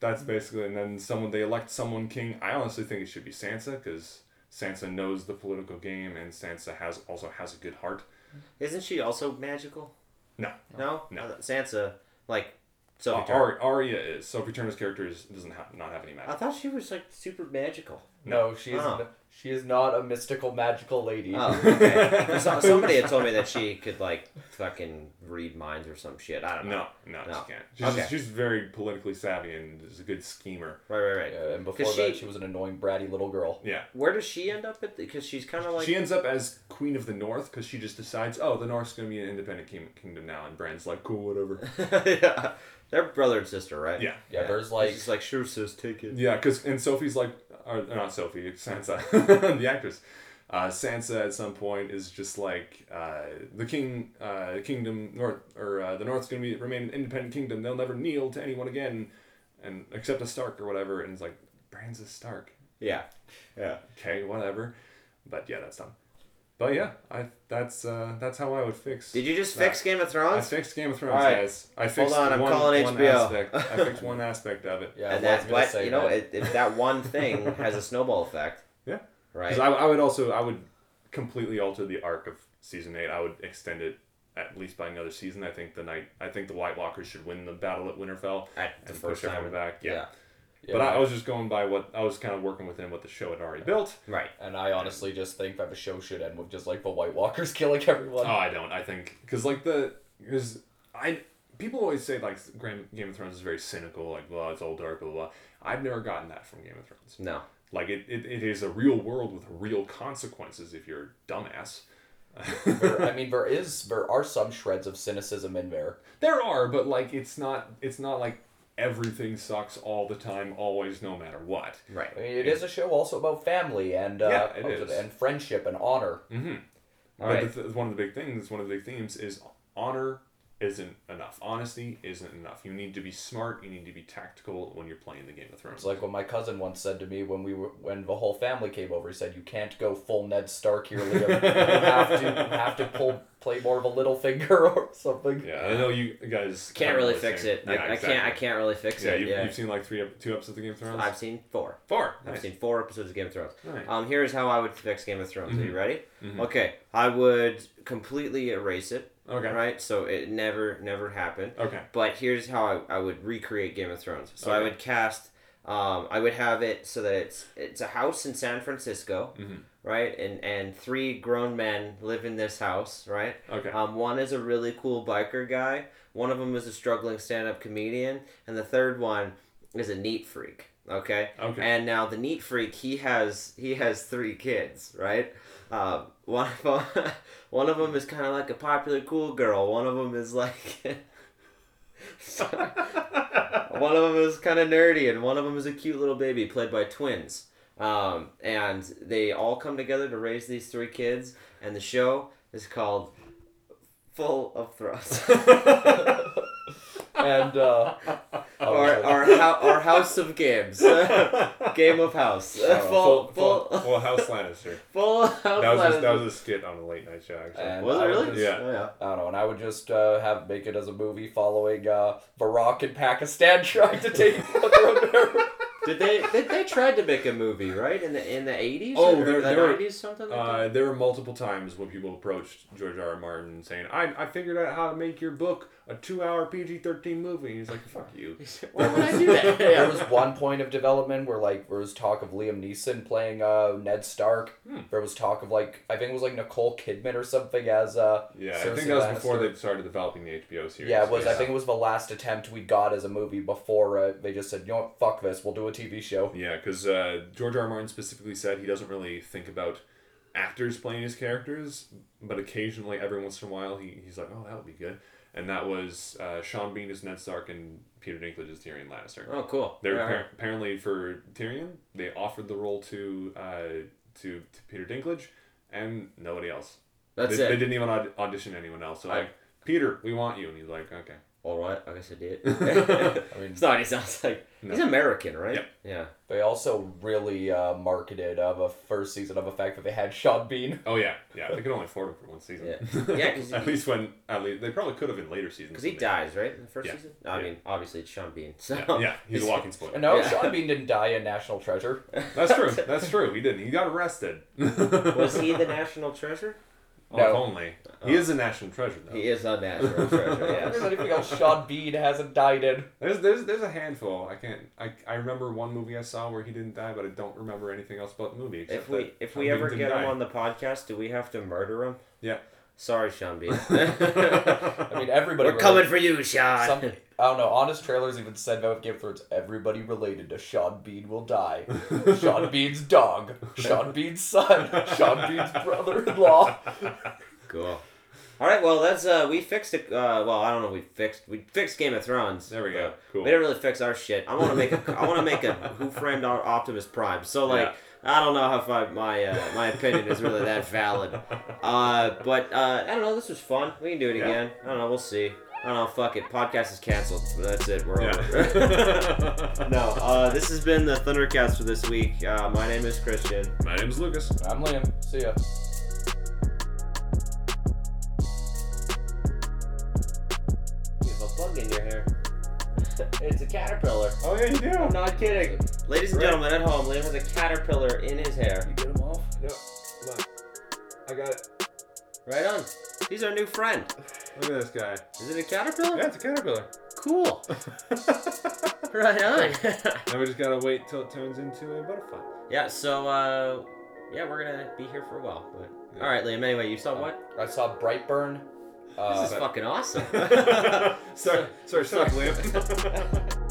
that's basically. And then someone they elect someone king. I honestly think it should be Sansa because Sansa knows the political game and Sansa has also has a good heart. Isn't she also magical? No, No. No. Uh, Sansa, like, uh, Sophie Turner. Ar- Arya is Sophie Turner's character is, doesn't have not have any magic. I thought she was like super magical. no, she is Oh. She is not a mystical magical lady. Oh, okay. So- somebody had told me that she could like fucking read minds or some shit. I don't know. No, no, No. she can't. She's, Okay. she's very politically savvy and is a good schemer. Right, right, right. Yeah, and before 'Cause that, she- she was an annoying bratty little girl. Yeah. Where does she end up at? Because she's kind of like. she ends up as queen of the north because she just decides, oh, the north's gonna be an independent king- kingdom now, and Bran's like, cool, whatever. yeah. They're brother and sister, right? Yeah, Yeah, there's like just like, sure, sis, take it. yeah, because and Sophie's like, or not Sophie, Sansa, the actress. Uh, Sansa at some point is just like uh, the king, uh, kingdom north or uh, the north's gonna be remain an independent kingdom. They'll never kneel to anyone again, and except a Stark or whatever. And it's like, Bran's a Stark. Yeah. Yeah. Okay, whatever. But yeah, that's dumb. But yeah, I that's uh, that's how I would fix. Did you just fix Game of Thrones? I fixed Game of Thrones, Alright. guys. I fixed on, I'm one, calling one HBO. aspect. I fixed one aspect of it. yeah, and that's was gonna but you know that. if, if that one thing has a snowball effect. Yeah. Right. Because I, I would also I would completely alter the arc of season eight. I would extend it at least by another season. I think the night. I think the White Walkers should win the battle at Winterfell At the and first push everyone back. Yeah. Yeah. Yeah, But I, I was just going by what I was kind of working within what the show had already built. Right. and I honestly just think that the show should end with just like the White Walkers killing everyone. Oh, I don't. I think because like the because I people always say like Game of Thrones is very cynical, like blah, it's all dark, blah blah. blah. I've never gotten that from Game of Thrones. No. Like it, it, it is a real world with real consequences if you're a dumbass. There- I mean, there is there are some shreds of cynicism in there. there are, but like it's not it's not like everything sucks all the time, always, no matter what. Right. I mean, it is a show also about family and uh, Yeah, it what was is. and friendship and honor. Mm-hmm. All but right. the th- one of the big things, one of the big themes is honor isn't enough. Honesty isn't enough. You need to be smart. You need to be tactical when you're playing the Game of Thrones. It's like what my cousin once said to me when we were when the whole family came over. He said, "You can't go full Ned Stark here, Liam. you have to you have to pull play more of a Littlefinger or something." yeah, I know you guys Can't really really fix seen- it. I, Yeah, I can't. I can't really fix Yeah, it. you've, yeah. you've seen like three, ep- two episodes of Game of Thrones. I've seen four. Four. I've seen four episodes of Game of Thrones. Nice. Um, here's how I would fix Game of Thrones. Are you Mhm. ready? Mhm. Okay. I would completely erase it. Okay. Right. So it never, never happened. Okay. But here's how I, I would recreate Game of Thrones. So I would cast. Um, I would have it so that it's it's a house in San Francisco, Mhm. right? And and three grown men live in this house, right? Okay. Um, one is a really cool biker guy. One of them is a struggling stand-up comedian, and the third one is a neat freak. Okay. Okay. And now the neat freak, he has he has three kids, right? Um, one of them, one of them is kind of like a popular cool girl. One of them is like. one of them is kind of nerdy, and one of them is a cute little baby played by twins. Um, and they all come together to raise these three kids, and the show is called Full of Thrust. and uh, or, or, hou- or House of Games. Game of House. Uh, full, full, full, full, full House Lannister. full House That was, a, that was a skit on a late night show, actually. And Was it I really? just- Yeah. Oh, yeah. I don't know, and I would just uh, have make it as a movie following uh, Barack in Pakistan trying to take the throne there. Did they, they they tried to make a movie right in the in the eighties Oh, or there- the there were- nineties something like Uh, there were multiple times when people approached George R. R. Martin saying, I, I figured out how to make your book a two hour PG 13 movie. And he's like, fuck you. Why would I do that? There was one point of development where like there was talk of Liam Neeson playing uh, Ned Stark. Hmm. There was talk of like I think it was like Nicole Kidman or something as uh Yeah, I think that was before they started developing the HBO series. yeah it was I think it was the last attempt we got as a movie before uh, they just said you know what fuck this we'll do a TV show. Yeah, because uh, George R. R. Martin specifically said he doesn't really think about actors playing his characters, but occasionally, every once in a while, he, he's like, oh, that would be good. And that was uh, Sean Bean as Ned Stark and Peter Dinklage as Tyrion Lannister. Oh, cool. They're Alright. appar- apparently for Tyrion, they offered the role to uh, to, to Peter Dinklage and nobody else. That's they, it. they didn't even aud- audition anyone else. So I- like, Peter, we want you, and he's like, okay. All right, I guess I did. I mean it's not. He sounds like he's American, right? Yep. Yeah. they also really uh, marketed uh, the first season of the fact that they had Sean Bean. Oh yeah, yeah. They could only afford him for one season. Yeah. Yeah, 'cause at he- least when at least they probably could have in later seasons. Because he when they- dies, right, in the first Yeah. season. I Yeah. mean, obviously it's Sean Bean. So Yeah, yeah, he's a walking spoiler. No, Yeah. Sean Bean didn't die in National Treasure. That's true. That's true. He didn't. He got arrested. Was he the national treasure? Oh, No. if only. He oh. is a national treasure, though. He is a national treasure. There's Yes. anything else Sean Bean hasn't died in. There's there's there's a handful. I can't. I, I remember one movie I saw where he didn't die, but I don't remember anything else about the movie. If we if Sean we ever didn't get him on the podcast, do we have to murder him? Yeah. Sorry, Sean Bean. I mean, everybody. We're coming for you, Sean. Some, I don't know. Honest trailers even said about Game of Thrones. Everybody related to Sean Bean will die. Sean Bean's dog. Sean Bean's son. Sean Bean's brother-in-law. Cool. All right. Well, that's uh, we fixed it. Uh, well, I don't know. We fixed we fixed Game of Thrones. There we go. Cool. We didn't really fix our shit. I want to make a I want to make a Who Framed Our Optimus Prime. So like. I don't know if I, my uh, my opinion is really that valid, uh, but uh, I don't know. This was fun. We can do it Yeah. again. I don't know. We'll see. I don't know. Fuck it. Podcast is canceled. That's it. We're over. No. Uh, this has been the Thundercast for this week. Uh, my name is Christian. My name is Lucas. I'm Liam. See ya. It's a caterpillar. Oh yeah, you do. I'm not kidding. Ladies and Right. gentlemen at home, Liam has a caterpillar in his hair. You get him off. Yep. Hold on. I got it. Right on. He's our new friend. Look at this guy. Is it a caterpillar? Yeah, it's a caterpillar. Cool. Right on. now we just gotta wait till it turns into a butterfly. yeah. So uh, yeah, we're gonna be here for a while. But all right, Liam. Anyway, you saw what? I saw Brightburn. Uh, This is fucking awesome. sorry, sorry, stop, Liam.